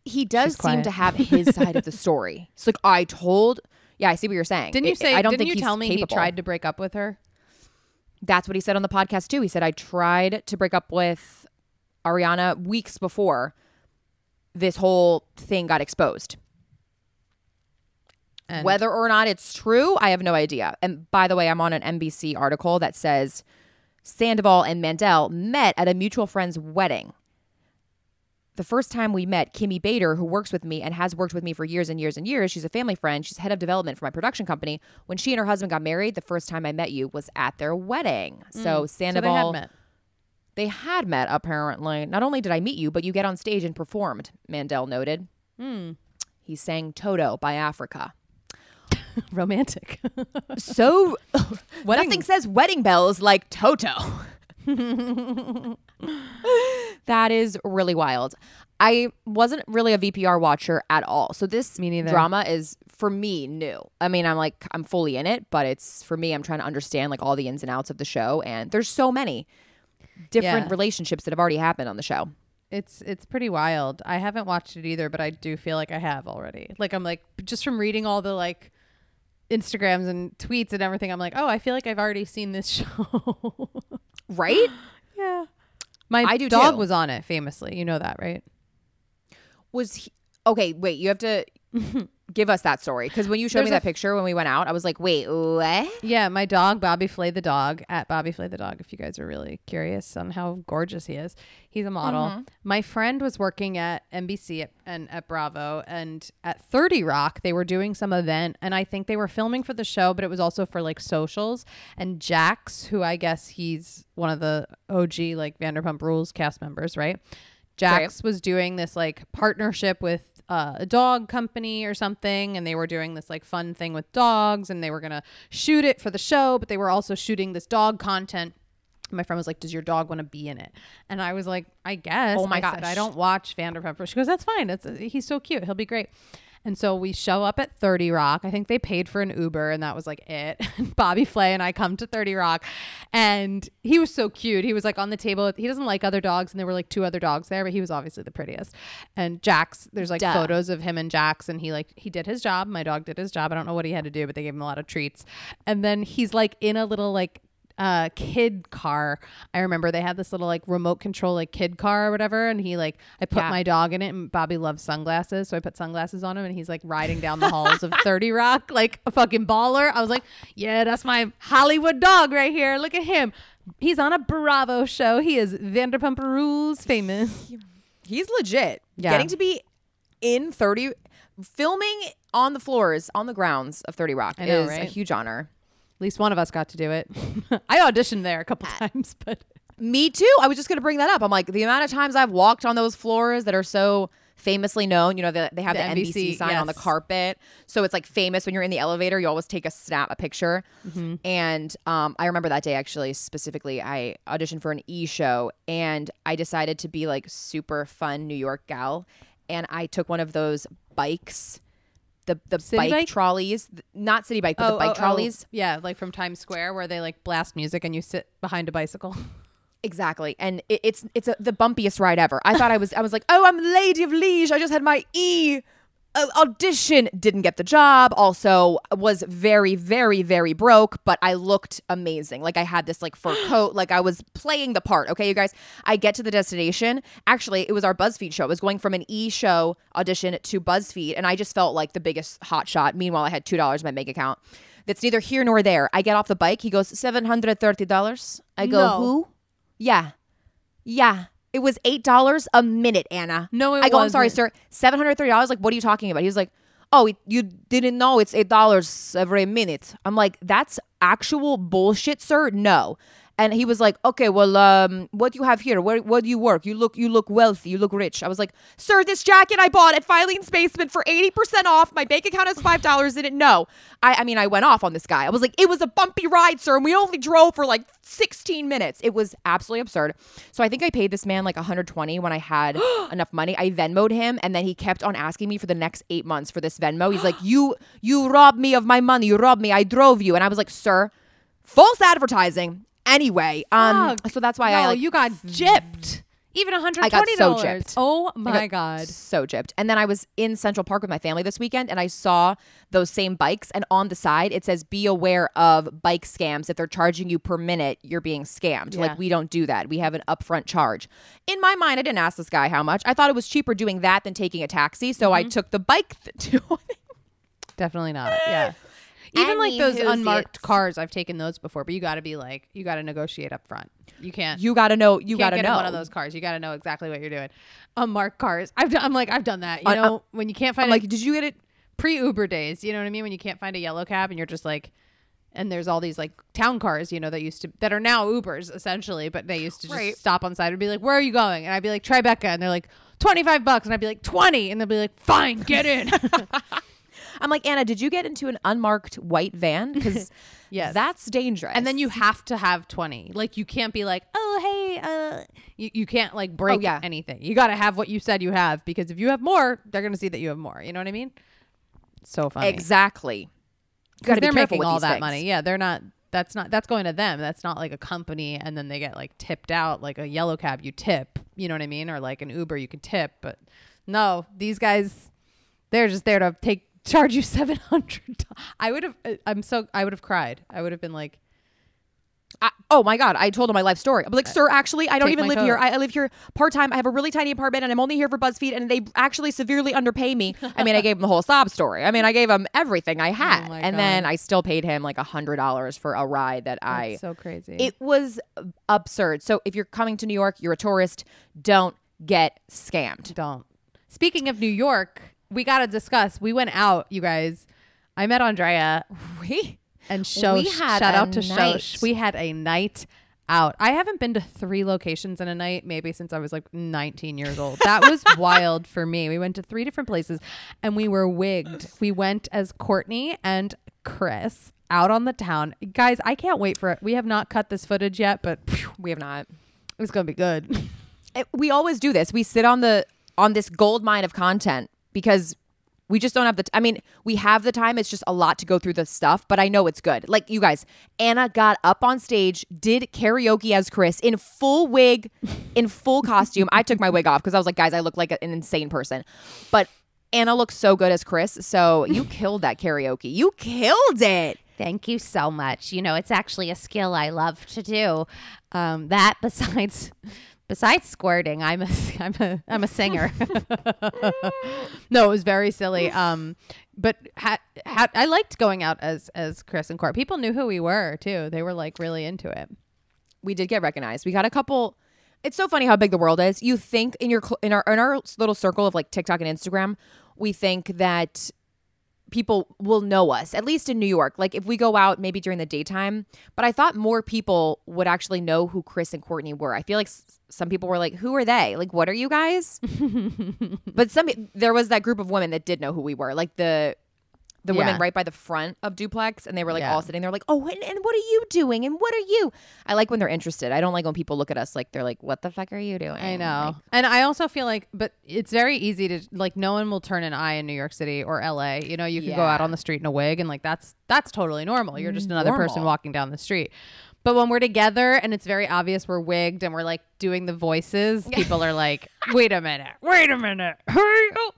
He does seem to have his side of the [LAUGHS] story. It's like, I told, yeah, I see what you're saying. didn't you It- say I don't didn't think you tell me capable. he tried to break up with her That's what he said on the podcast too. He said I tried to break up with Ariana weeks before this whole thing got exposed. and Whether or not it's true, I have no idea. And by the way, I'm on an NBC article that says Sandoval and Mandel met at a mutual friend's wedding. The first time we met, Kimmy Bader, who works with me and has worked with me for years and years and years, she's a family friend. She's head of development for my production company. When she and her husband got married, the first time I met you was at their wedding. So Mm. so they Sandoval, had met. they had met apparently. Not only did I meet you, but you get on stage and performed, Mandel noted. Hmm. He sang Toto by Africa. [LAUGHS] romantic. So [LAUGHS] nothing says wedding bells like Toto. [LAUGHS] that is really wild. I wasn't really a VPR watcher at all. So this drama is for me new. I mean, I'm like I'm fully in it, but it's for me I'm trying to understand like all the ins and outs of the show and there's so many different Yeah. relationships that have already happened on the show. it's it's pretty wild. I haven't watched it either, but I do feel like I have already. Like I'm like just from reading all the like Instagrams and tweets and everything, I'm like, oh, I feel like I've already seen this [LAUGHS] show. Right? [GASPS] yeah. My I do dog too. was on it famously. You know that, right? Was he, Okay, wait, you have to [LAUGHS] give us that story cuz when you showed There's me that f- picture when we went out, I was like, "Wait, what?" Yeah, my dog Bobby Flay the dog at Bobby Flay the dog. If you guys are really curious on how gorgeous he is, he's a model. Mm-hmm. My friend was working at NBC at, and at Bravo, and at Thirty Rock they were doing some event, and I think they were filming for the show, but it was also for like socials. And Jax, who I guess he's one of the OG like Vanderpump Rules cast members, right? Jax was doing this like partnership with uh, a dog company or something, and they were doing this like fun thing with dogs, and they were gonna shoot it for the show, but they were also shooting this dog content. My friend was like, "Does your dog want to be in it?" And I was like, "I guess." Oh my I said. I don't watch Vanderpump. She goes, "That's fine. It's he's so cute. He'll be great." And so we show up at 30 Rock. I think they paid for an Uber and that was like it. [LAUGHS] Bobby Flay and I come to 30 Rock and he was so cute. He was like on the table. He doesn't like other dogs and there were like two other dogs there, but he was obviously the prettiest. And Jax, there's like Duh. photos of him and Jax and he like he did his job. My dog did his job. I don't know what he had to do, but they gave him a lot of treats. And then he's like in a little like uh kid car. I remember they had this little like remote control like kid car or whatever and he like I put Yeah. my dog in it and Bobby loves sunglasses so I put sunglasses on him and he's like riding down the halls of [LAUGHS] 30 Rock like a fucking baller. I was like, "Yeah, that's my Hollywood dog right here. Look at him." He's on a Bravo show. He is Vanderpump Rules famous. [LAUGHS] He's legit. Yeah. Getting to be in 30 filming on the floors, on the grounds of 30 Rock know, is a huge honor. At least one of us got to do it. [LAUGHS] I auditioned there a couple times, [LAUGHS] but Me too. I was just going to bring that up. I'm like, the amount of times I've walked on those floors that are so famously known, you know, the, they have The the, NBC, NBC, sign on the carpet. So it's like famous when you're in the elevator, you always take a snap, a picture. Mm-hmm. And um, I remember that day actually, specifically, I auditioned for an E show and I decided to be like super fun New York gal. And I took one of those bikes, the, the City bike, bike? trolleys, not city bike, but the oh, bike oh, oh. trolleys. Yeah, like from Times Square where they like blast music and you sit behind a bicycle. Exactly, and it, it's it's a, the bumpiest ride ever. I thought I was I was like, oh, I'm Lady of Liege. I just had my E audition, didn't get the job. Also, was very very very broke, but I looked amazing. Like I had this like fur [GASPS] coat, like I was playing the part. Okay, you guys. I get to the destination. Actually, it was our BuzzFeed show. It was going from an E show audition to BuzzFeed, and I just felt like the biggest hot shot. Meanwhile, I had two dollars in my bank account. That's neither here nor there. I get off the bike. He goes seven hundred thirty dollars. I go No. who? Yeah. Yeah. It was eight dollars a minute, Anna. No, it I go, I'm sorry, wasn't. sir. Seven hundred thirty dollars. Like, what are you talking about? He was like, Oh, it- you didn't know it's eight dollars every minute. I'm like, that's actual bullshit, sir. No. And he was like, Okay, well, um, what do you have here? Where where do you work? You look you look wealthy. You look rich. I was like, Sir, this jacket I bought at Filene's basement for eighty percent off. My bank account has five dollars in it. No. I I mean, I went off on this guy. I was like, it was a bumpy ride, sir, and we only drove for like 16 minutes. It was absolutely absurd. So I think I paid this man like 120 when I had [GASPS] enough money. I Venmoed him and then he kept on asking me for the next 8 months for this Venmo. He's like, [GASPS] "You you robbed me of my money. You robbed me. I drove you." And I was like, "Sir, false advertising." Anyway, um Fuck. so that's why no, I like you got gypped. Even $120. I got so gypped. Oh I my got god. So gypped. And then I was in Central Park with my family this weekend and I saw those same bikes. And on the side, it says, be aware of bike scams. If they're charging you per minute, you're being scammed. Yeah. Like, we don't do that. We have an upfront charge. In my mind, I didn't ask this guy how much. I thought it was cheaper doing that than taking a taxi. So I took the bike. Th- [LAUGHS] Definitely not. Yeah. Even like those unmarked cars, I've taken those before, but you got to be like, you got to negotiate up front. You can't. you got to know. You got to know. one of those cars. You got to know exactly what you're doing. Unmarked cars. I've done. I'm like I've done that. You know, when you can't find I'm like like, did you get it? pre Uber days. You know what I mean? When you can't find a yellow cab and you're just like, and there's all these like town cars, you know, that used to that are now Ubers essentially, but they used to just Right. stop on side and be like, "Where are you going?" And I'd be like, "Tribeca," and they're like, 25 bucks," and I'd be like, 20, and they'd be like, "Fine, get in." [LAUGHS] [LAUGHS] I'm like, Anna, did you get into an unmarked white van? [LAUGHS] Because Yes. that's dangerous. and then you have to have 20. Like you can't be like, "Oh, hey, uh," you, you can't like break yeah. anything. You got to have what you said you have because if you have more, they're gonna see that you have more. You know what I mean? So funny. exactly. Because they're making all that things. money. Yeah, they're not. That's not. That's going to them. That's not like a company, and then they get like tipped out. Like a yellow cab, you tip. You know what I mean? Or like an Uber, you can tip. But no, these guys, they're just there to take charge you seven hundred. I would have. Uh, I'm so. I would have cried. I would have been like, I, oh my god! I told him my life story. I'm like, sir, actually, I don't even live here. I, I live here part time. I have a really tiny apartment, and I'm only here for BuzzFeed. And they actually severely underpay me. I mean, I gave him the whole sob story. I mean, I gave him everything I [LAUGHS] oh had, Oh and God. then I still paid him like a hundred dollars for a ride that I. So crazy." It was absurd. So if you're coming to New York, you're a tourist. Don't get scammed. don't. Speaking of New York, we got to discuss. We went out, you guys. I met Andrea We and Shosh. We Shout out to night. Shosh. We had a night out. I haven't been to three locations in a night, maybe since I was like 19 years old. That was [LAUGHS] wild for me. We went to three different places and we were wigged. We went as Kourtney and Kris out on the town. Guys, I can't wait for it. We have not cut this footage yet, but phew, we have not. it's going to be good. it- we always do this. We sit on the on this gold mine of content because we just don't have the t- I mean, we have the time. It's just a lot to go through the stuff, but I know it's good. Like you guys, Anna got up on stage, did karaoke as Kris in full wig, in full costume. I took my wig off because I was like, guys, I look like an insane person. But Anna looks so good as Kris. So you [LAUGHS] killed that karaoke. You killed it. Thank you so much. You know, it's actually a skill I love to do. Um, that [LAUGHS] besides besides squirting, I'm a [LAUGHS] I'm a I'm a singer. [LAUGHS] no, it was very silly. Um, but had, had I liked going out as as Kris and Kourt. People knew who we were too. They were like really into it. We did get recognized. We got a couple. It's so funny how big the world is. You think in your in our in our little circle of like TikTok and Instagram, we think that people will know us at least in New York. Like if we go out maybe during the daytime, but I thought more people would actually know who Kris and Kourtney were. I feel like s- some people were like, "Who are they? Like what are you guys?" [LAUGHS] but some there was that group of women that did know who we were. Like the the women Yeah. right by the front of duplex and they were like Yeah. all sitting there like oh and, and what are you doing and what are you i like when they're interested i don't like when people look at us like they're like what the fuck are you doing I know. And I also feel like, but it's very easy to like, no one will turn an eye in New York City or LA. You know, you can go out on the street in a wig and like that's that's totally normal. You're just another person walking down the street. But when we're together and it's very obvious we're wigged and we're like doing the voices, people are like, wait a minute, wait a minute. Oh.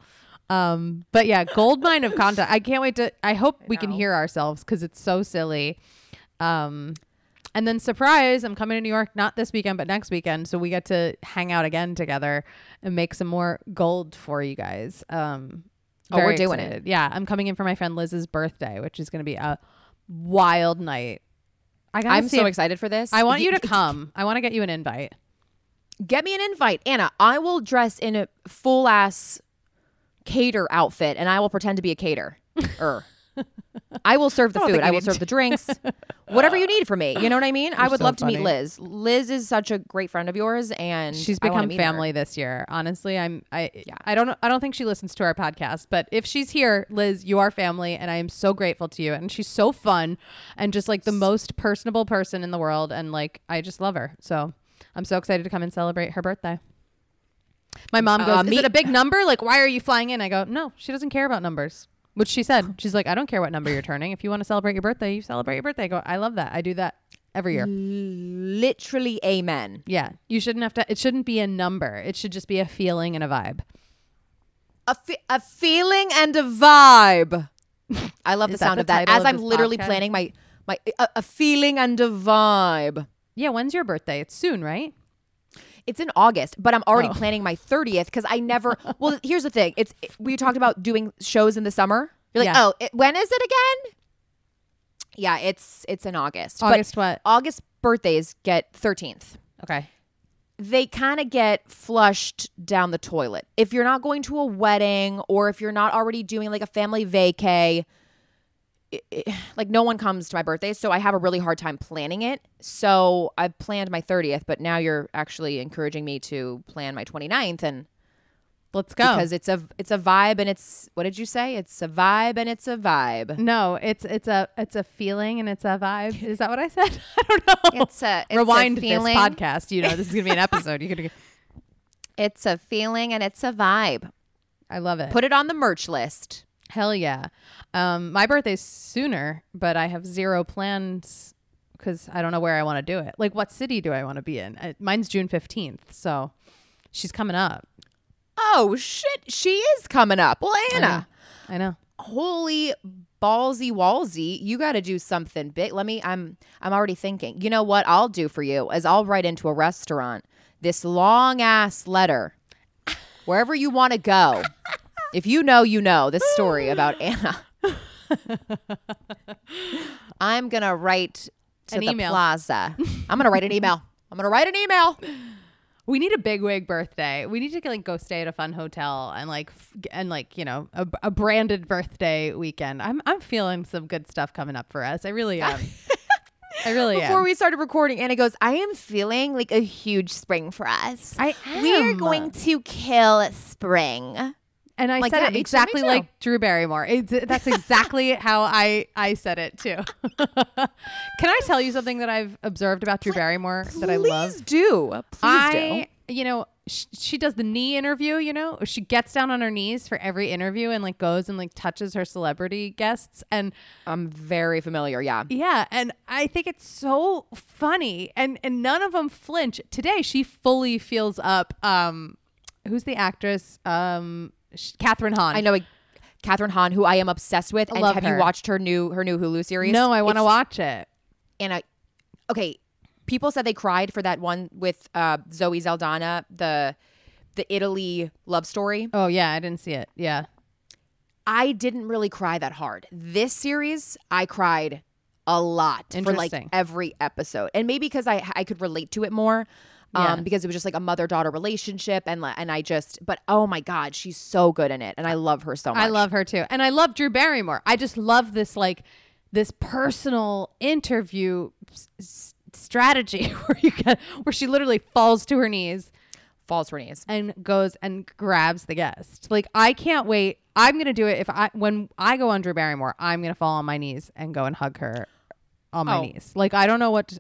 Um, but yeah, gold mine of content. I can't wait to I hope we can hear ourselves because it's so silly. Um and then surprise, I'm coming to New York not this weekend but next weekend, so we get to hang out again together and make some more gold for you guys. Um Oh, we're doing it. Yeah, I'm coming in for my friend Liz's birthday, which is going to be a wild night. I i'm so if- excited for this I want you to [LAUGHS] come. I want to get you an invite. get me an invite anna i will dress in a full ass cater outfit and i will pretend to be a cater er I will serve the I food. I will serve to. the drinks. Whatever you need from me. You know what I mean? [LAUGHS] I You're would so love to meet. Liz. Liz is such a great friend of yours and She's I become meet her. family this year. Honestly, I'm I Yeah. I don't I don't think she listens to our podcast, but if she's here, Liz, you are family and I am so grateful to you and she's so fun and just like the most personable person in the world and like I just love her. So, I'm so excited to come and celebrate her birthday. My mom goes, Uh, "Is me- it a big number? Like why are you flying in?" I go, "No, she doesn't care about numbers." Which she said. She's like, "I don't care what number you're turning. If you want to celebrate your birthday, you celebrate your birthday." I go, "I love that. I do that every year." Literally amen. Yeah, you shouldn't have to. It shouldn't be a number. It should just be a feeling and a vibe. A, fe- a feeling and a vibe. I love [LAUGHS] the sound the of that. As of I'm literally podcast? planning my my a, a feeling and a vibe. Yeah, when's your birthday? It's soon, right? It's in August, but I'm already Oh. planning my 30th because I never. [LAUGHS] well, here's the thing. It's we talked about doing shows in the summer. You're like, Yeah. oh, it, when is it again? Yeah, it's it's in August. But August what? August birthdays get 13th. Okay. they kind of get flushed down the toilet. If you're not going to a wedding or if you're not already doing like a family vacay, i- i- [SIGHS] like no one comes to my birthday, so I have a really hard time planning it. So I planned my 30th, but now you're actually encouraging me to plan my 29th and Let's go. because it's a it's a vibe and it's what did you say? It's a vibe and it's a vibe. no, it's it's a it's a feeling and it's a vibe. [LAUGHS] Is that what I said? [LAUGHS] I don't know. It's a it's Rewind a this podcast. You know, this is gonna be an [LAUGHS] episode. You could. It's a feeling and it's a vibe. I love it. Put it on the merch list. Hell yeah. Um, my birthday's sooner, but I have zero plans because I don't know where I want to do it. Like, what city do I want to be in? Uh, mine's June fifteenth, so she's coming up. Oh shit, she is coming up. Well, Anna. I know. holy ballsy wallsy you got to do something big let me i'm i'm already thinking you know what i'll do for you is i'll write into a restaurant this long ass letter wherever you want to go if you know you know this story about anna [LAUGHS] i'm gonna write to An the email. plaza i'm gonna write an email [LAUGHS] i'm gonna write an email We need a big wig birthday. We need to like go stay at a fun hotel and like f- and like you know a, a branded birthday weekend. I'm I'm feeling some good stuff coming up for us. I really am. I really [LAUGHS] before am. we started recording anna goes i am feeling like a huge spring for us I We're going to kill spring. And I like, said yeah, it me too, me exactly too. like Drew Barrymore. It's, that's exactly [LAUGHS] how I I said it too. [LAUGHS] Can I tell you something that I've observed about Drew Barrymore that I love? Please do. Please I, you know, sh- she does the knee interview, you know, she gets down on her knees for every interview and like goes and like touches her celebrity guests. And. I'm very familiar. Yeah. yeah, and I think it's so funny and, and none of them flinch. Today, she fully feels up. Um, who's the actress? Um, Kathryn Hahn. I know like, Kathryn Hahn, who I am obsessed with. and love have her. you watched her new her new Hulu series? No, I want to It's- watch it. And I, okay, people said they cried for that one with uh, Zoe Saldana, the the Italy love story. Oh yeah, I didn't see it. Yeah. I didn't really cry that hard. This series, I cried a lot for like Interesting. every episode, and maybe because I I could relate to it more. Um, Yeah. because it was just like a mother daughter relationship, and and I just, but oh my god, she's so good in it, and I love her so much. I love her too. And I love Drew Barrymore. I just love this like this personal interview s- strategy [LAUGHS] where you get where she literally falls to her knees falls for knees. and goes and grabs the guest. Like I can't wait. I'm going to do it if I when I go on Drew Barrymore, I'm going to fall on my knees and go and hug her on my Oh. knees. Like I don't know what to-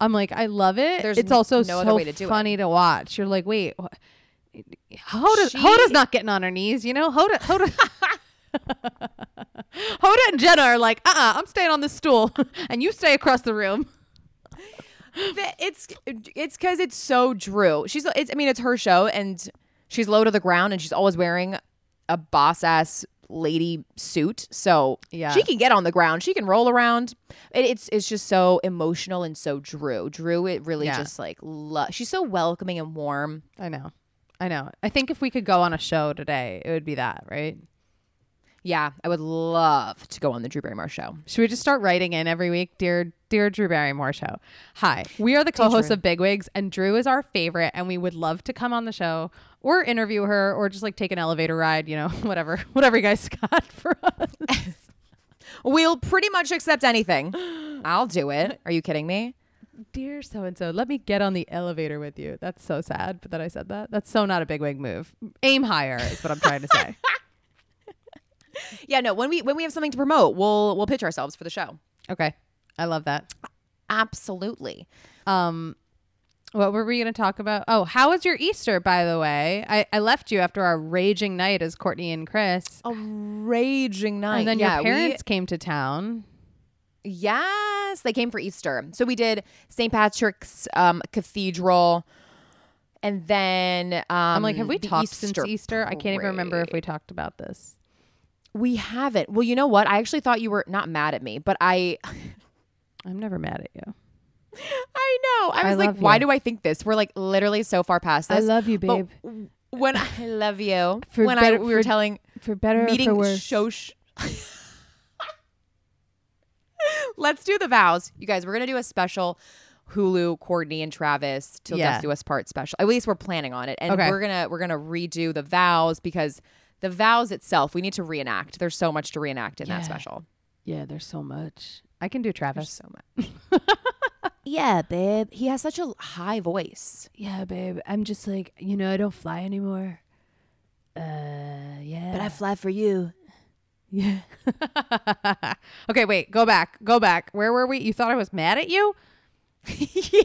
I'm like I love it. There's it's also no other so way to do it. funny to watch. You're like, "Wait, wh- Hoda She- Hoda's not getting on her knees, you know? Hoda Hoda [LAUGHS] Hoda and Jenna are like, uh-uh, I'm staying on this stool [LAUGHS] and you stay across the room. It's it's because it's so Drew. She's it's I mean it's her show and she's low to the ground and she's always wearing a boss ass lady suit. So Yeah. she can get on the ground. She can roll around. It, it's it's just so emotional and so Drew. Drew it really Yeah. just like lo- she's so welcoming and warm. I know. I know. I think if we could go on a show today, it would be that, right? Yeah, I would love to go on the Drew Barrymore show. Should we just start writing in every week, dear, dear Drew Barrymore show? Hi, we are the co-hosts of Bigwigs, and Drew is our favorite, and we would love to come on the show or interview her, or just like take an elevator ride, you know, [LAUGHS] whatever, whatever you guys [LAUGHS] got for us. [LAUGHS] We'll pretty much accept anything. I'll do it. Are you kidding me? dear so and so, let me get on the elevator with you. That's so sad, but that I said that. That's so not a bigwig move. Aim higher is what I'm trying to say. Yeah, no. When we when we have something to promote, we'll we'll pitch ourselves for the show. Okay, I love that. Absolutely. Um, what were we going to talk about? Oh, how was your Easter, by the way? I, I left you after our raging night as Kourtney and Kris. A raging night. and then yeah, your we- parents came to town. yes, they came for Easter. So we did St. Patrick's um, Cathedral, and then um, I'm like, have we the talked since Easter? I can't even remember if we talked about this. We haven't. Well, you know what? I actually thought you were not mad at me, but I, I'm never mad at you. [LAUGHS] I know. I I was like, why you. do I think this? We're like literally so far past this. I love you, But when I [LAUGHS] love you, For when I better- we were for telling For better meeting show. Sh- [LAUGHS] Let's do the vows, you guys. We're gonna do a special Hulu, Kourtney and Travis till Yeah. death do us part special. At least we're planning on it, and Okay. we're gonna we're gonna redo the vows because the vows itself we need to reenact. There's so much to reenact in Yeah. that special. Yeah, there's so much. I can do Travis. There's Travis. so much. [LAUGHS] yeah, babe. He has such a high voice. Yeah, babe. I'm just like, you know, I don't fly anymore. Uh, yeah. But I fly for you. Yeah. [LAUGHS] okay, wait. Go back. Go back. Where were we? You thought I was mad at you? [LAUGHS] yeah.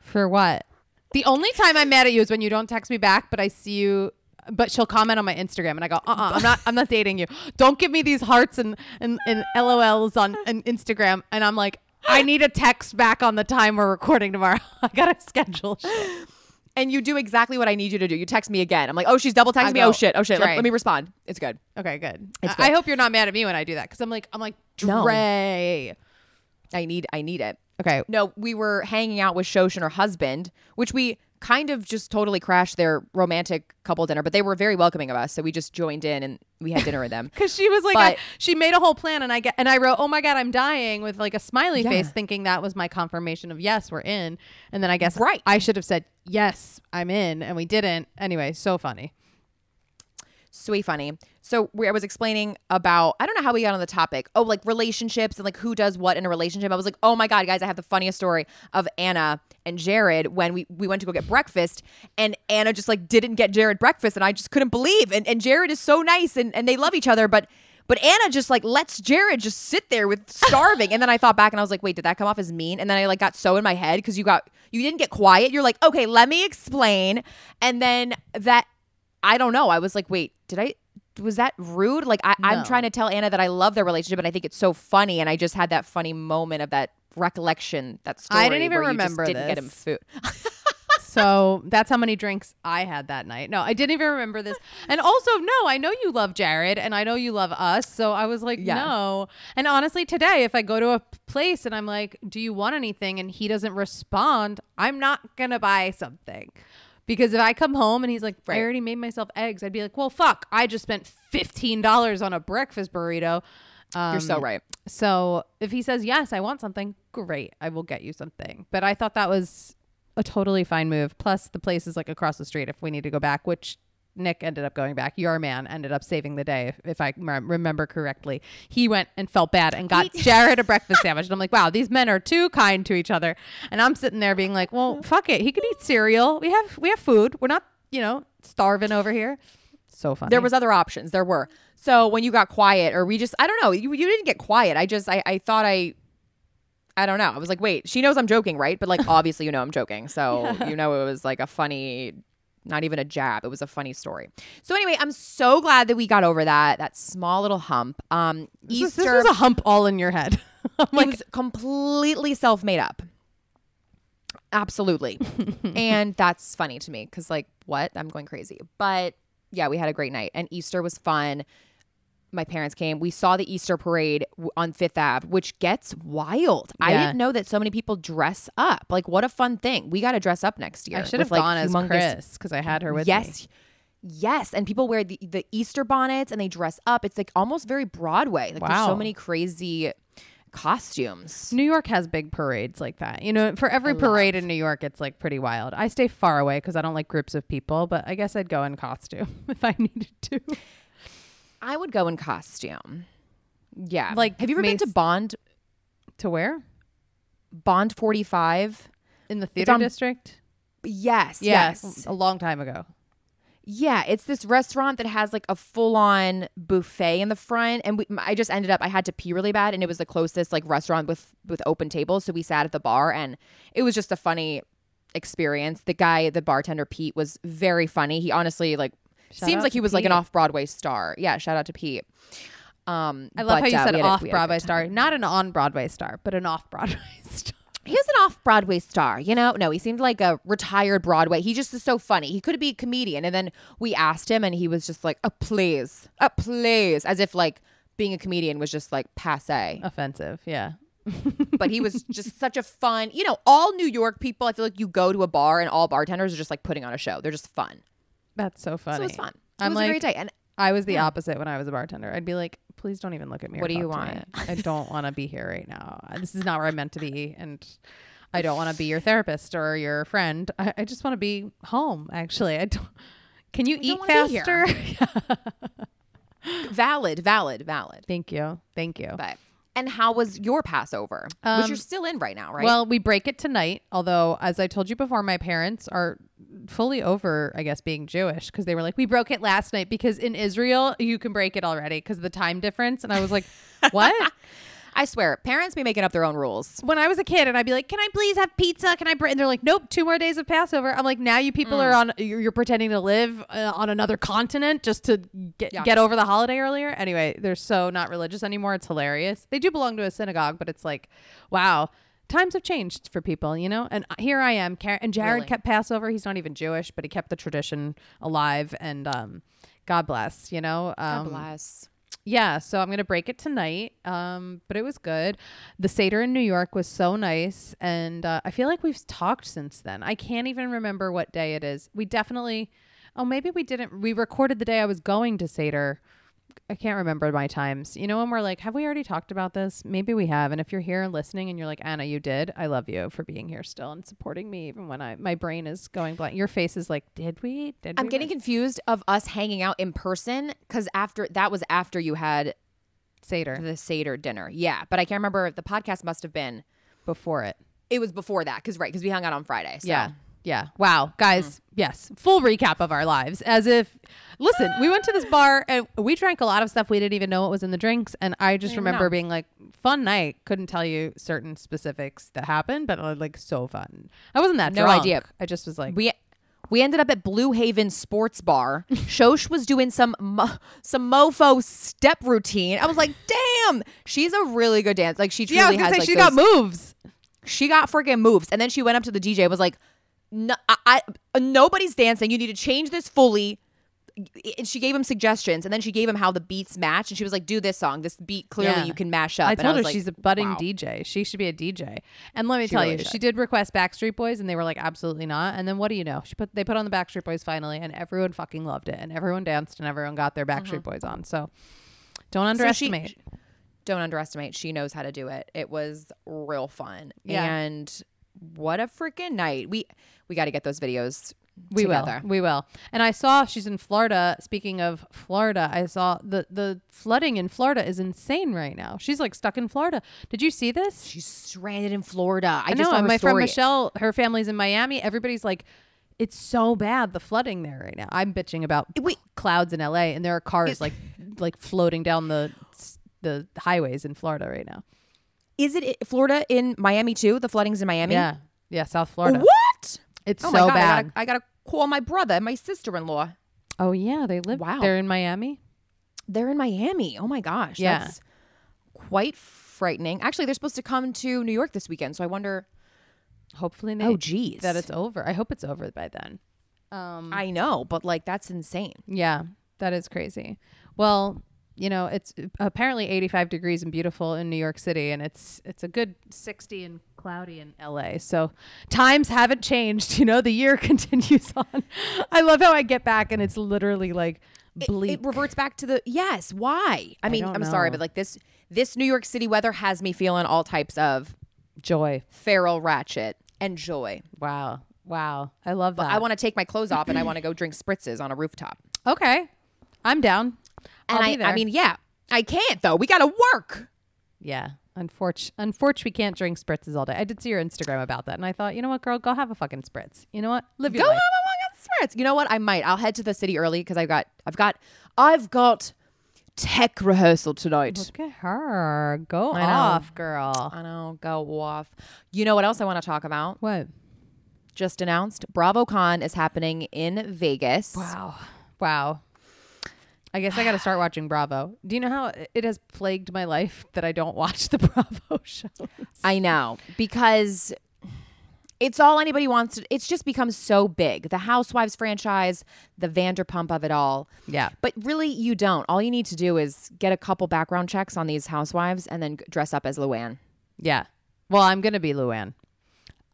For what? The only time I'm mad at you is when you don't text me back, but I see you. But she'll comment on my Instagram, and I go, "Uh, uh I'm not. I'm not dating you. Don't give me these hearts and and, and LOLs on, on Instagram." And I'm like, I need a text back on the time we're recording tomorrow. [LAUGHS] I gotta schedule. Shit. And you do exactly what I need you to do. You text me again. I'm like, oh, she's double texting me. go, Oh shit. Oh shit. Let, let me respond. It's good. Okay, good. It's I, I hope you're not mad at me when I do that because I'm like, I'm like, No. Dre. I need. I need it. Okay. No, we were hanging out with Shosh and her husband, which we kind of just totally crashed their romantic couple dinner, but they were very welcoming of us. So we just joined in and we had dinner with them. [LAUGHS] Because she was like, But- I- she made a whole plan, and I get, and I wrote, "Oh my god, I'm dying" with like a smiley Yeah. face, thinking that was my confirmation of yes, we're in. And then I guess Right. I should have said yes, I'm in, and we didn't. Anyway, so funny. Sweet funny. So we, I was explaining about I don't know how we got on the topic. Oh, like relationships and like who does what in a relationship. I was like, oh my god, guys, I have the funniest story of Anna and Jared when we we went to go get breakfast and Anna just like didn't get Jared breakfast and I just couldn't believe. And and Jared is so nice and and they love each other, but. But Anna just like lets Jared just sit there with [LAUGHS] starving, and then I thought back and I was like, "Wait, did that come off as mean?" And then I like got so in my head because you got you didn't get quiet. You're like, "Okay, let me explain," and then that I don't know. I was like, wait, did I? Was that rude? Like, I, I'm No. trying to tell Anna that I love their relationship and I think it's so funny. And I just had that funny moment of that recollection, that story. I didn't even remember didn't get him food. [LAUGHS] so that's how many drinks I had that night. No, I didn't even remember this. And also, no, I know you love Jared and I know you love us. So I was like, Yeah. no. And honestly, today, if I go to a place and I'm like, do you want anything? And he doesn't respond, I'm not going to buy something. Because if I come home and he's like, I Right. already made myself eggs, I'd be like, well, fuck, I just spent $15 on a breakfast burrito. Um, You're so right. so if he says yes, I want something, great, I will get you something. But I thought that was a totally fine move. Plus, the place is like across the street if we need to go back, which Nick ended up going back. Your man ended up saving the day, if, if I remember correctly. He went and felt bad and got [LAUGHS] Jared a breakfast sandwich. And I'm like, wow, these men are too kind to each other. And I'm sitting there being like, well, fuck it, he could eat cereal. We have we have food. We're not, you know, starving over here. So funny. There was other options. There were. So when you got quiet, or we just, I don't know, you, you didn't get quiet. I just, I, I thought I, I don't know. I was like, wait, she knows I'm joking, right? But like, [LAUGHS] obviously, you know, I'm joking. So you know, it was like a funny, not even a jab. It was a funny story. So anyway, I'm so glad that we got over that that small little hump. Um, this, was- Easter, this was a hump all in your head. [LAUGHS] I'm it like, was completely self made up. Absolutely. [LAUGHS] and that's funny to me because, like, what? I'm going crazy. But yeah, we had a great night and Easter was fun. My parents came. We saw the Easter parade on Fifth Ave, which gets wild. I didn't know that so many people dress up. Like, what a fun thing. We got to dress up next year. I should have like, gone as humongous- Kris because I had her with me. yes. Yes. And people wear the, the Easter bonnets and they dress up. It's like almost very Broadway. Like, there's so many crazy costumes. New York has big parades like that. You know, for every parade in New York, it's like pretty wild. I stay far away because I don't like groups of people, but I guess I'd go in costume [LAUGHS] if I needed to. I would go in costume. Yeah. Like, have you ever been to Bond to where? Bond 45? In the theater on- district? Yes. Yes. Yes. A long time ago. Yeah, it's this restaurant that has like a full-on buffet in the front and we, I just ended up I had to pee really bad and it was the closest like restaurant with with open tables so we sat at the bar and it was just a funny experience. The guy, the bartender Pete was very funny. He honestly like Shout seems like he was like an off-Broadway star. Yeah, shout out to Pete. Um I love but, how you uh, said a- off a Broadway star, not an on Broadway star, but an off Broadway [LAUGHS] star. He was an off Broadway star, you know? No, he seemed like a retired Broadway. He just is so funny. He could be a comedian. And then we asked him, and he was just like, oh, please, oh, please, as if like being a comedian was just like passe. Offensive. Yeah. [LAUGHS] But he was just such a fun, you know, all New York people, I feel like you go to a bar and all bartenders are just like putting on a show. They're just fun. That's so funny. So it was fun. It I'm was like, a great day. And I was the opposite when I was a bartender. I'd be like, please don't even look at me. What do you talk to me. want? I don't want to be here right now. Uh, this is not where I'm meant to be. And I don't want to be your [SIGHS] therapist or your friend. I, I just want to be home, actually. I don't. Can you don't eat wanna be here. faster? [LAUGHS] valid, valid, valid. Thank you. Thank you. But, and how was your Passover? Which Um, you're still in right now, right? Well, we break it tonight. Although, as I told you before, my parents are fully over, I guess, being Jewish because they were like, we broke it last night because in Israel you can break it already because of the time difference. And I was like, [LAUGHS] what? I swear, parents be making up their own rules. when I was a kid and I'd be like, "Can I please have pizza? Can I?" Br-? And they're like, "Nope, two more days of Passover." I'm like, "Now you people are on. You're, you're pretending to live uh, on another continent just to get Yeah. get over the holiday earlier." Anyway, they're so not religious anymore. It's hilarious. They do belong to a synagogue, but it's like, wow. Times have changed for people, you know, and here I am. Karen, and Jared Really? kept Passover. He's not even Jewish, but he kept the tradition alive. And um, God bless, you know. Um, God bless. Yeah, so I'm gonna break it tonight. Um, but it was good. The Seder in New York was so nice, and uh, I feel like we've talked since then. I can't even remember what day it is. We definitely, oh, maybe we didn't. We recorded the day I was going to Seder. I can't remember my times. You know, when we're like, have we already talked about this? Maybe we have. And if you're here listening, and you're like, Anna, you did. I love you for being here still and supporting me, even when I my brain is going blank. Your face is like, did we? Did I'm we getting re-" confused of us hanging out in person because after that was after you had Seder the Seder dinner. Yeah, but I can't remember. The podcast must have been. before it. It was before that because right because we hung out on Friday. So. Yeah. Yeah. Wow. Guys, yes. Full recap of our lives. As if, listen, we went to this bar and we drank a lot of stuff we didn't even know what was in the drinks. And I just I remember know. being like, fun night. Couldn't tell you certain specifics that happened, but uh, like so fun. I wasn't that No drunk. idea. I just was like, We we ended up at Blue Haven Sports Bar. [LAUGHS] Shosh was doing some mo- some mofo step routine. I was like, damn, she's a really good dancer. Like she truly yeah, I was gonna has say like she those- got moves. she got freaking moves. And then she went up to the DJ and was like, no, I, I nobody's dancing. You need to change this fully. And she gave him suggestions, and then she gave him how the beats match, and she was like, "Do this song. This beat clearly Yeah. you can mash up." I And told was her like, she's a budding wow. DJ. She should be a DJ. And let me She tell really you, should. she did request Backstreet Boys, and they were like, absolutely not. And then what do you know? She put they put on the Backstreet Boys finally, and everyone fucking loved it, and everyone danced, and everyone got their Backstreet Boys on. So don't Uh-huh. So she- underestimate. don't underestimate. She knows how to do it. It was real fun. Yeah. And what a freaking night. We we got to get those videos we together. will. We will. And I saw she's in Florida. Speaking of Florida, I saw the the flooding in Florida is insane right now. She's like stuck in Florida. Did you see this? She's stranded in Florida. I, I just know. saw and her my friend. Michelle, her family's in Miami. Everybody's like, it's so bad the flooding there right now. I'm bitching about Wait. clouds in LA, and there are cars like like floating down the the highways in Florida right now. Is it Florida in Miami too? The floodings in Miami. Yeah, yeah, South Florida. What? It's Oh so god! bad. I gotta, I gotta call my brother and my sister-in-law. oh yeah, they live. Wow. they're in Miami. They're in Miami. Oh my gosh. Yeah. That's quite frightening. Actually, they're supposed to come to New York this weekend, so I wonder. Hopefully, they, Oh geez. that it's over. I hope it's over by then. Um, I know, but like that's insane. Yeah, that is crazy. Well, you know, it's apparently 85 degrees and beautiful in New York City and it's it's a good 60 and cloudy in LA. So times haven't changed, [LAUGHS] you know, the year [LAUGHS] continues on. I love how I get back and it's literally like It- bleak. It, reverts back to the yes. Why? I mean, don't I'm sorry, but like this this New York City weather has me feeling all types of Joy. feral ratchet and joy. Wow. Wow. I love that. I want to take my clothes off and I want to go drink spritzes on a rooftop. Okay. I'm down. And I. I mean, yeah, I can't though. We got to work. Yeah. Unfortunately, unfortunately, we can't drink spritzes all day. I did see your Instagram about that, and I thought, you know what, girl, go have a fucking spritz. You know what, live your Go have a fucking spritz. You know what? I might. I'll head to the city early because I've got, I've got, I've got tech rehearsal tonight. Look at her. Go I know. off, girl. I know. Go off. You know what else I want to talk about? What? Just announced. BravoCon is happening in Vegas. Wow. Wow. I guess I got to start watching Bravo. Do you know how it has plagued my life [LAUGHS] that I don't watch the [LAUGHS] Bravo shows? I know because it's all anybody wants. To, it's just become so big. The Housewives franchise, the Vanderpump of it all. Yeah. But really, you don't. All you need to do is get a couple background checks on these housewives and then dress up as Luann. Yeah. Well, I'm going to be Luann.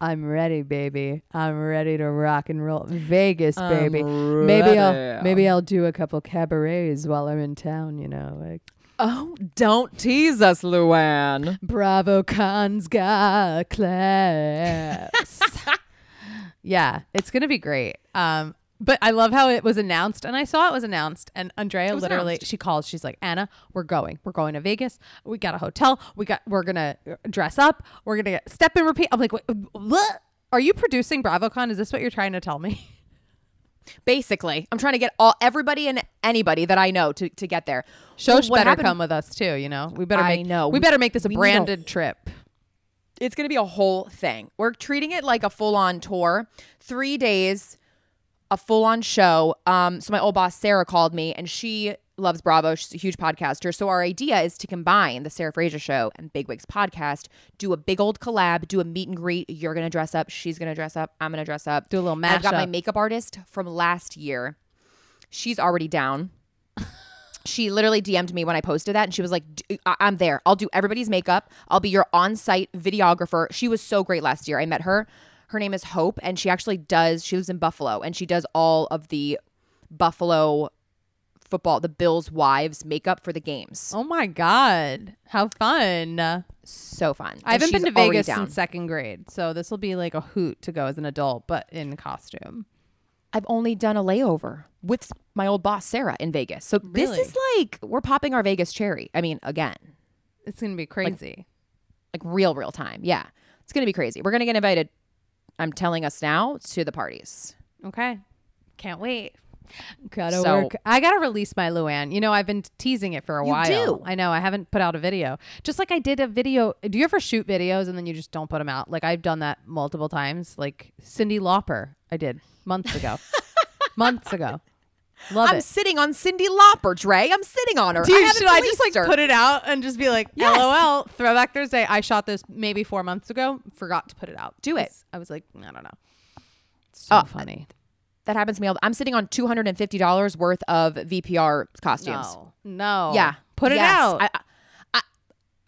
I'm ready, baby. I'm ready to rock and roll. Vegas, baby. Maybe I'll maybe I'll do a couple cabarets while I'm in town, you know, like Oh, don't tease us, Luann. Bravo Con's got class. [LAUGHS] yeah, it's gonna be great. Um, but I love how it was announced, and I saw it was announced, and Andrea literally announced. she calls. She's like, Anna, we're going. We're going to Vegas. We got a hotel. We got. We're gonna dress up. We're gonna get step and repeat. I'm like, what? what? Are you producing BravoCon? Is this what you're trying to tell me? [LAUGHS] Basically, I'm trying to get all everybody and anybody that I know to, to get there. Shosh what better happened- come with us too. You know, we better I know. We better make this a We need a- branded trip. It's going to be a whole thing. We're treating it like a full on tour, three days, a full on show. Um, so my old boss Sarah called me, and she loves Bravo. She's a huge podcaster. So our idea is to combine the Sarah Fraser show and Big Wigs podcast, do a big old collab, do a meet and greet. You're going to dress up. She's going to dress up. I'm going to dress up. Do a little I've got my makeup artist from last year. She's already down. [LAUGHS] She literally DM'd me when I posted that, and she was like, I- "I'm there. I'll do everybody's makeup. I'll be your on-site videographer." She was so great last year. I met her. Her name is Hope, and she actually does. She lives in Buffalo, and she does all of the Buffalo football, the Bills' wives makeup for the games. Oh my god, how fun! So fun. I haven't been to Vegas since second grade, so this will be like a hoot to go as an adult, but in costume. I've only done a layover with my old boss Sarah in Vegas. So this is like we're popping our Vegas cherry. I mean, again, It's gonna be crazy. like real real time. Yeah. It's going to be crazy. We're going to get invited I'm telling us now to the parties. okay, can't wait. Gotta So- work. I gotta release my Luann. You know, I've been teasing it for a You while. do. I know. I haven't put out a video. Just like I did a video. Do you ever shoot videos and then you just don't put them out? Like I've done that multiple times. Like Cyndi Lauper, I did months ago. [LAUGHS] months ago. Love I'm it. sitting on Cyndi Lauper, Dre. I'm sitting on her. Dude, haven't should I just like her. put it out and just be like, Yes. LOL, Throwback Thursday. I shot this maybe four months ago. Forgot to put it out. Do it. I was like, I don't know. So Oh, funny. That happens to me. All I'm sitting on two hundred and fifty dollars worth of VPR costumes. No, no. Yeah, put it Yes. out. I, I,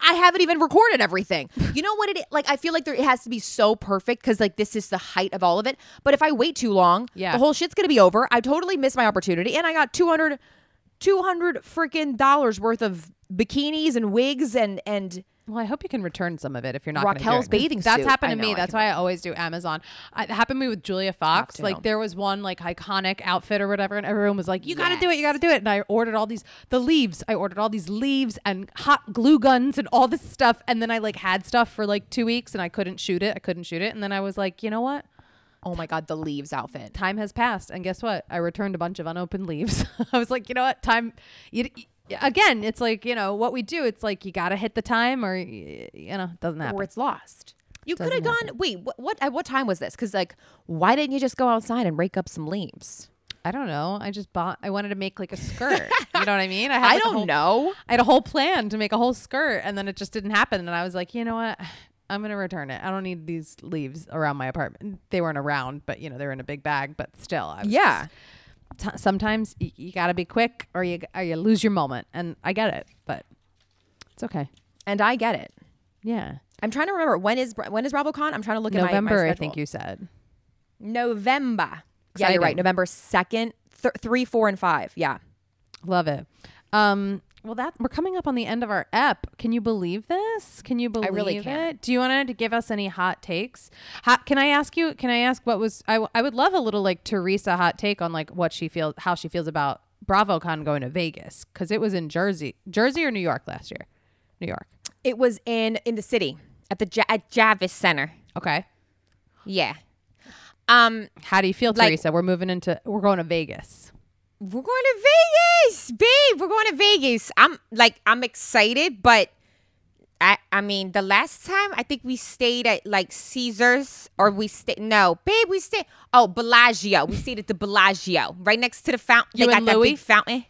I haven't even recorded everything. You know what it like? I feel like there it has to be so perfect because like this is the height of all of it. But if I wait too long, Yeah. the whole shit's gonna be over. I totally missed my opportunity, and I got 200 200 freaking dollars worth of bikinis and wigs and and Well, I hope you can return some of it if you're not gonna do Raquel's it, bathing That's suit. happened to me. I That's can- why I always do Amazon. I, it happened to me with Julia Fox. to. Like there was one like iconic outfit or whatever, and everyone was like, "You got to do it. You got to do it." And I ordered all these the leaves. I ordered all these leaves and hot glue guns and all this stuff. And then I like had stuff for like two weeks, and I couldn't shoot it. I couldn't shoot it. And then I was like, you know what? oh my god, the leaves outfit. Time has passed, and guess what? I returned a bunch of unopened leaves. [LAUGHS] I was like, you know what? Time. You, again, it's like you know what we do. It's like you got to hit the time, or you know, it doesn't happen. or it's lost. You could have gone. Wait, what, what? At what time was this? Because like, why didn't you just go outside and rake up some leaves? I don't know. I just bought. I wanted to make like a skirt. [LAUGHS] you know what I mean? I, had, like, a don't whole- know. I had a whole plan to make a whole skirt, and then it just didn't happen. And I was like, you know what? [SIGHS] I'm gonna return it. I don't need these leaves around my apartment. They weren't around, but you know they're in a big bag. But still, I was Yeah. just- t- sometimes y- you got to be quick, or you or you lose your moment. And I get it, but it's okay. And I get it. Yeah, I'm trying to remember when is when is BravoCon? I'm trying to look at my- my November. I think you said. November. Yeah, you're right. November second, th- three, four, and five. Yeah. Love it. Um, well, that we're coming up on the end of our ep. Can you believe this? Can you believe I really can. it? Do you want to give us any hot takes? Hot, can I ask you? Can I ask what was? I, w- I would love a little like Teresa hot take on like what she feels, how she feels about BravoCon going to Vegas because it was in Jersey, Jersey or New York last year. New York. It was in in the city at the ja- at Javits Center. Okay. Yeah. Um, How do you feel, Like- Teresa? We're moving into. We're going to Vegas. We're going to Vegas, babe. We're going to Vegas. I'm like I'm excited, but I I mean the last time I think we stayed at like Caesars or we stayed no, babe, we stayed oh Bellagio. We stayed at the Bellagio right next to the fountain. You they and got that Luis? big fountain.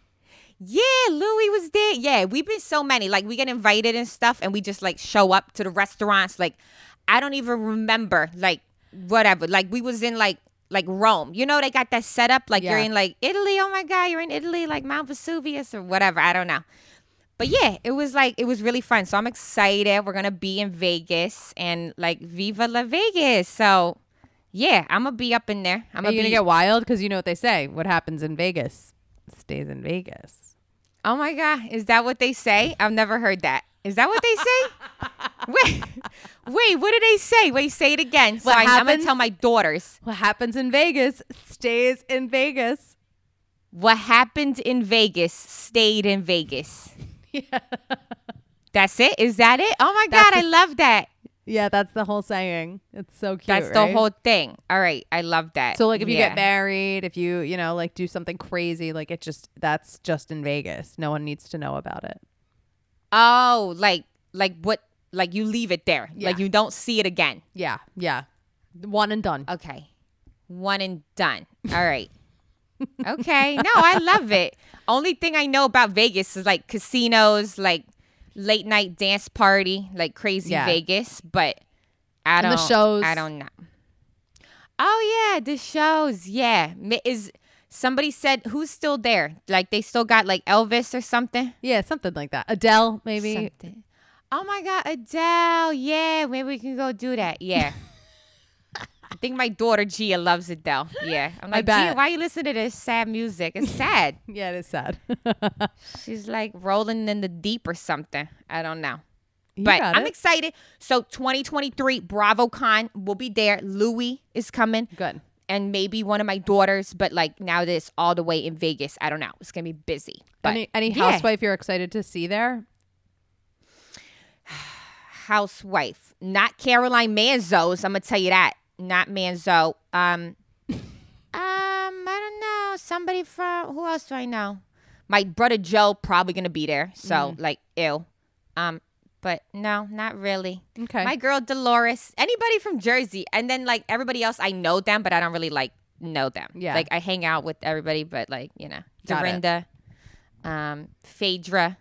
Yeah, Luis was there. Yeah, we've been so many. Like we get invited and stuff, and we just like show up to the restaurants. Like I don't even remember. Like whatever. Like we was in like like Rome. You know they got that set up Like you're in like Italy. Oh my god, you're in Italy, like Mount Vesuvius or whatever. I don't know. But yeah, it was like it was really fun. So I'm excited. We're gonna be in Vegas and like Viva La Vegas. So yeah, I'm gonna be up in there. I'm you be, gonna get wild? Because you know what they say. What happens in Vegas stays in Vegas. Oh my God. Is that what they say? I've never heard that. Is that what they say? [LAUGHS] wait, wait, what do they say? Wait, say it again. So What I, I'm gonna tell my daughters. What happens in Vegas stays in Vegas. What happened in Vegas stayed in Vegas. [LAUGHS] Yeah. That's it? Is that it? Oh my That's God, I love that. Yeah, that's the whole saying. It's so cute. That's right? the whole thing. All right, I love that. So like if you Yeah. get married, if you, you know, like do something crazy, like it just that's just in Vegas. No one needs to know about it. Oh, like like what like you leave it there. Yeah. Like you don't see it again. Yeah. Yeah. One and done. Okay. One and done. All right. okay. No, I love it. Only thing I know about Vegas is like casinos, like late night dance party, like crazy Yeah. Vegas, but I don't the shows. I don't know. Oh yeah, the shows. Yeah. Is somebody said who's still there? Like they still got like Elvis or something? Yeah, something like that. Adele, maybe. Something. Oh my God, Adele. Yeah, maybe we can go do that. Yeah. [LAUGHS] I think my daughter Gia loves Adele. Yeah. I'm like, Gia, why you listen to this sad music? It's sad. [LAUGHS] Yeah, it is sad. [LAUGHS] She's like rolling in the deep or something. I don't know. You but I'm excited. So 2023 BravoCon will be there. Luis is coming. Good. And maybe one of my daughters, but like now that it's all the way in Vegas, I don't know. It's gonna be busy. But any any yeah. housewife you're excited to see there? [SIGHS] housewife, not Caroline Manzo's. I'm gonna tell you that, not Manzo. Um, [LAUGHS] um, I don't know. Somebody from who else do I know? My brother Joe probably gonna be there. So like, ew. Um, but no, not really. Okay. My girl Dolores. Anybody from Jersey, and then like everybody else, I know them, but I don't really like know them. Yeah. Like I hang out with everybody, but like you know, Got it. Dorinda, um, Phaedra.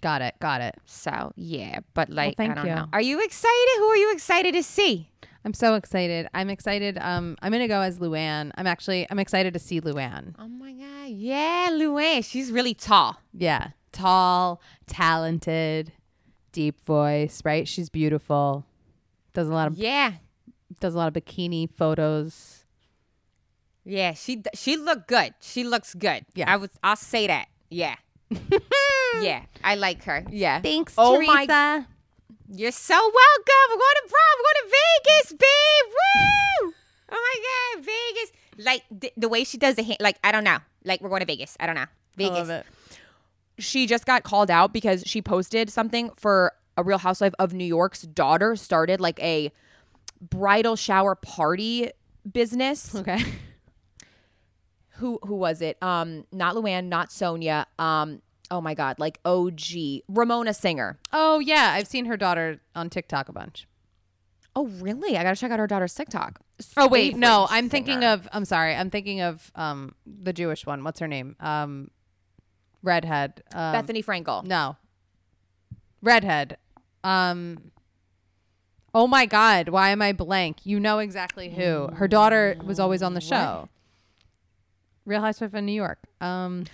got it. Got it. So yeah, but like thank I don't you. know. Are you excited? Who are you excited to see? I'm so excited. I'm excited. Um, I'm gonna go as Luann. I'm actually I'm excited to see Luann. Oh my god, yeah, Luann. She's really tall. Yeah, tall, talented, deep voice. Right? She's beautiful. Does a lot of Yeah, does a lot of bikini photos. yeah. She she looked good. She looks good. Yeah. I was. I'll say that. Yeah, [LAUGHS] yeah. I like her. Yeah. Thanks, Oh my- Teresa. You're so welcome. We're going to prom. We're going to Vegas, babe. Woo! Oh my God, Vegas. Like the, the way she does the hand, like, I don't know. Like, we're going to Vegas. I don't know. Vegas. She just got called out because she posted something for a Real Housewife of New York's daughter started like a bridal shower party business. Okay. [LAUGHS] Who who was it? Um, not Luann, not Sonja. Um, oh my God, like OG Ramona Singer. Oh yeah, I've seen her daughter on TikTok a bunch. Oh really? I gotta check out her daughter's TikTok. Oh wait, no, I'm thinking of. I'm sorry, I'm thinking of um the Jewish one. What's her name? Um, redhead. Um, Bethenny Frankel. No. Redhead. Um. Oh my God! Why am I blank? You know exactly who. Her daughter was always on the show. Real Housewife of New York. Um.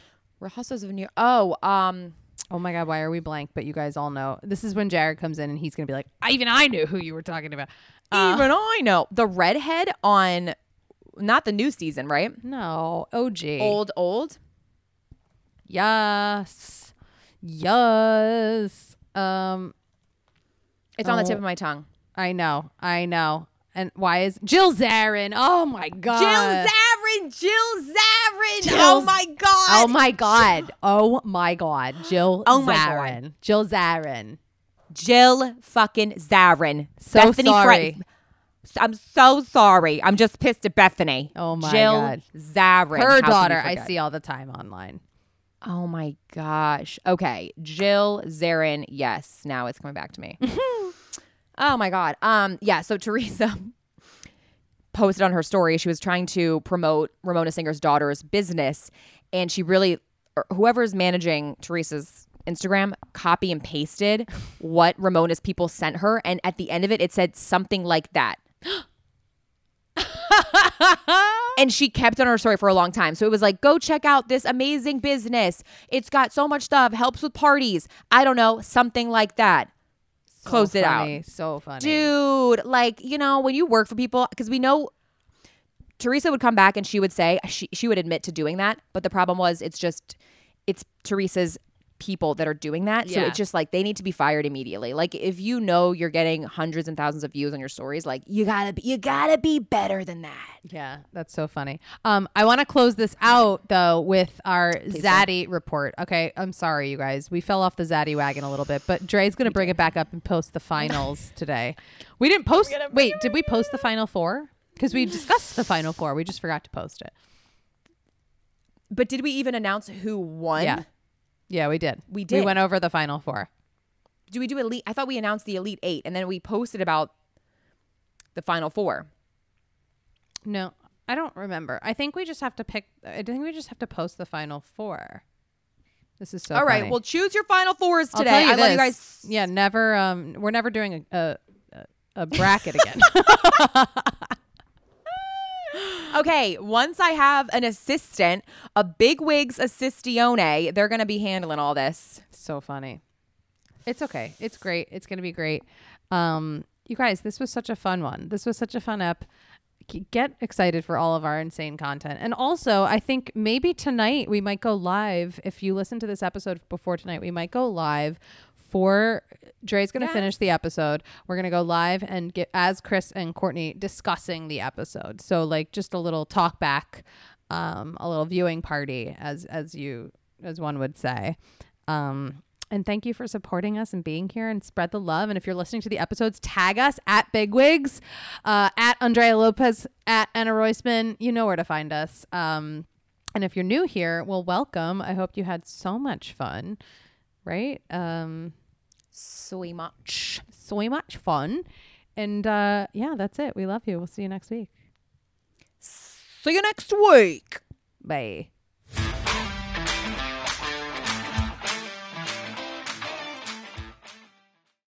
Real Housewives of New York. Oh, um, Oh my God! Why are we blank? But you guys all know. This is when Jared comes in and he's gonna be like, "I- "Even I knew who you were talking about." Uh, even I know the redhead on, not the new season, right? no, OG. Old, old. Yes. Yes. Um. It's on the tip Oh. of my tongue. I know. I know. And why is Jill Zarin? Oh my god. Jill Zarin. Jill Zarin. Jill- oh my god. Oh my god. Oh my god. Jill [GASPS] Oh my Zarin. Jill Zarin. Jill fucking Zarin. So Bethenny sorry. Fra- I'm so sorry. I'm just pissed at Bethenny. Oh my Jill God. Zarin. Her How can you daughter I forget? see all the time online. Oh my gosh. Okay. Jill Zarin. Yes. Now it's coming back to me. [LAUGHS] oh my God. Um, yeah. So Teresa posted on her story, she was trying to promote Ramona Singer's daughter's business. And she really, or whoever's managing Teresa's Instagram, copy and pasted [LAUGHS] what Ramona's people sent her. And at the end of it, it said something like that. [GASPS] [GASPS] [GASPS] [LAUGHS] and she kept on her story for a long time. So it was like, go check out this amazing business. It's got so much stuff, helps with parties. I don't know, something like that. Closed so it out. So funny. Dude, like, you know, when you work for people, because we know Teresa would come back and she would say, she, she would admit to doing that. But the problem was, it's just, it's Teresa's people that are doing that. So it's just like they need to be fired immediately. Like if you know you're getting hundreds and thousands of views on your stories, like you gotta be, you gotta be better than that. Yeah, that's so funny. Um, I want to close this out though with our Zaddy report. Okay, I'm sorry, you guys. We fell off the Zaddy wagon a little bit, but Dre's gonna bring it back up and post the [LAUGHS] finals today. We didn't post. Wait, did we post the final four? Because we discussed the final four. We just forgot to post it. But did we even announce who won? Yeah, yeah, we did. We did. We went over the final four. Do we do elite? I thought we announced the elite eight, and then we posted about the final four. No, I don't remember. I think we just have to pick. I think we just have to post the final four. This is so. All right, funny. well, choose your final fours today. I let you guys. Yeah, never. Um, we're never doing a, a- a bracket again. [LAUGHS] [LAUGHS] Okay, once I have an assistant, a big wigs assistione, they're gonna be handling all this. so funny. It's okay. It's great. It's gonna be great. Um, you guys, this was such a fun one. This was such a fun ep. Get excited for all of our insane content. And also, I think maybe tonight we might go live. If you listen to this episode before tonight, we might go live for Dre's going to finish the episode. We're going to go live and get as Kris and Kourtney discussing the episode. So like just a little talk back, um, a little viewing party as as you as one would say. Um, and thank you for supporting us and being here and spread the love. And if you're listening to the episodes, tag us at Bigwigs, uh, at Andrea Lopez, at Anna Roisman. You know where to find us. Um, and if you're new here, well, welcome. I hope you had so much fun, right? Um, So much. so much fun. And uh, yeah, that's it. We love you. We'll see you next week. See you next week. Bye.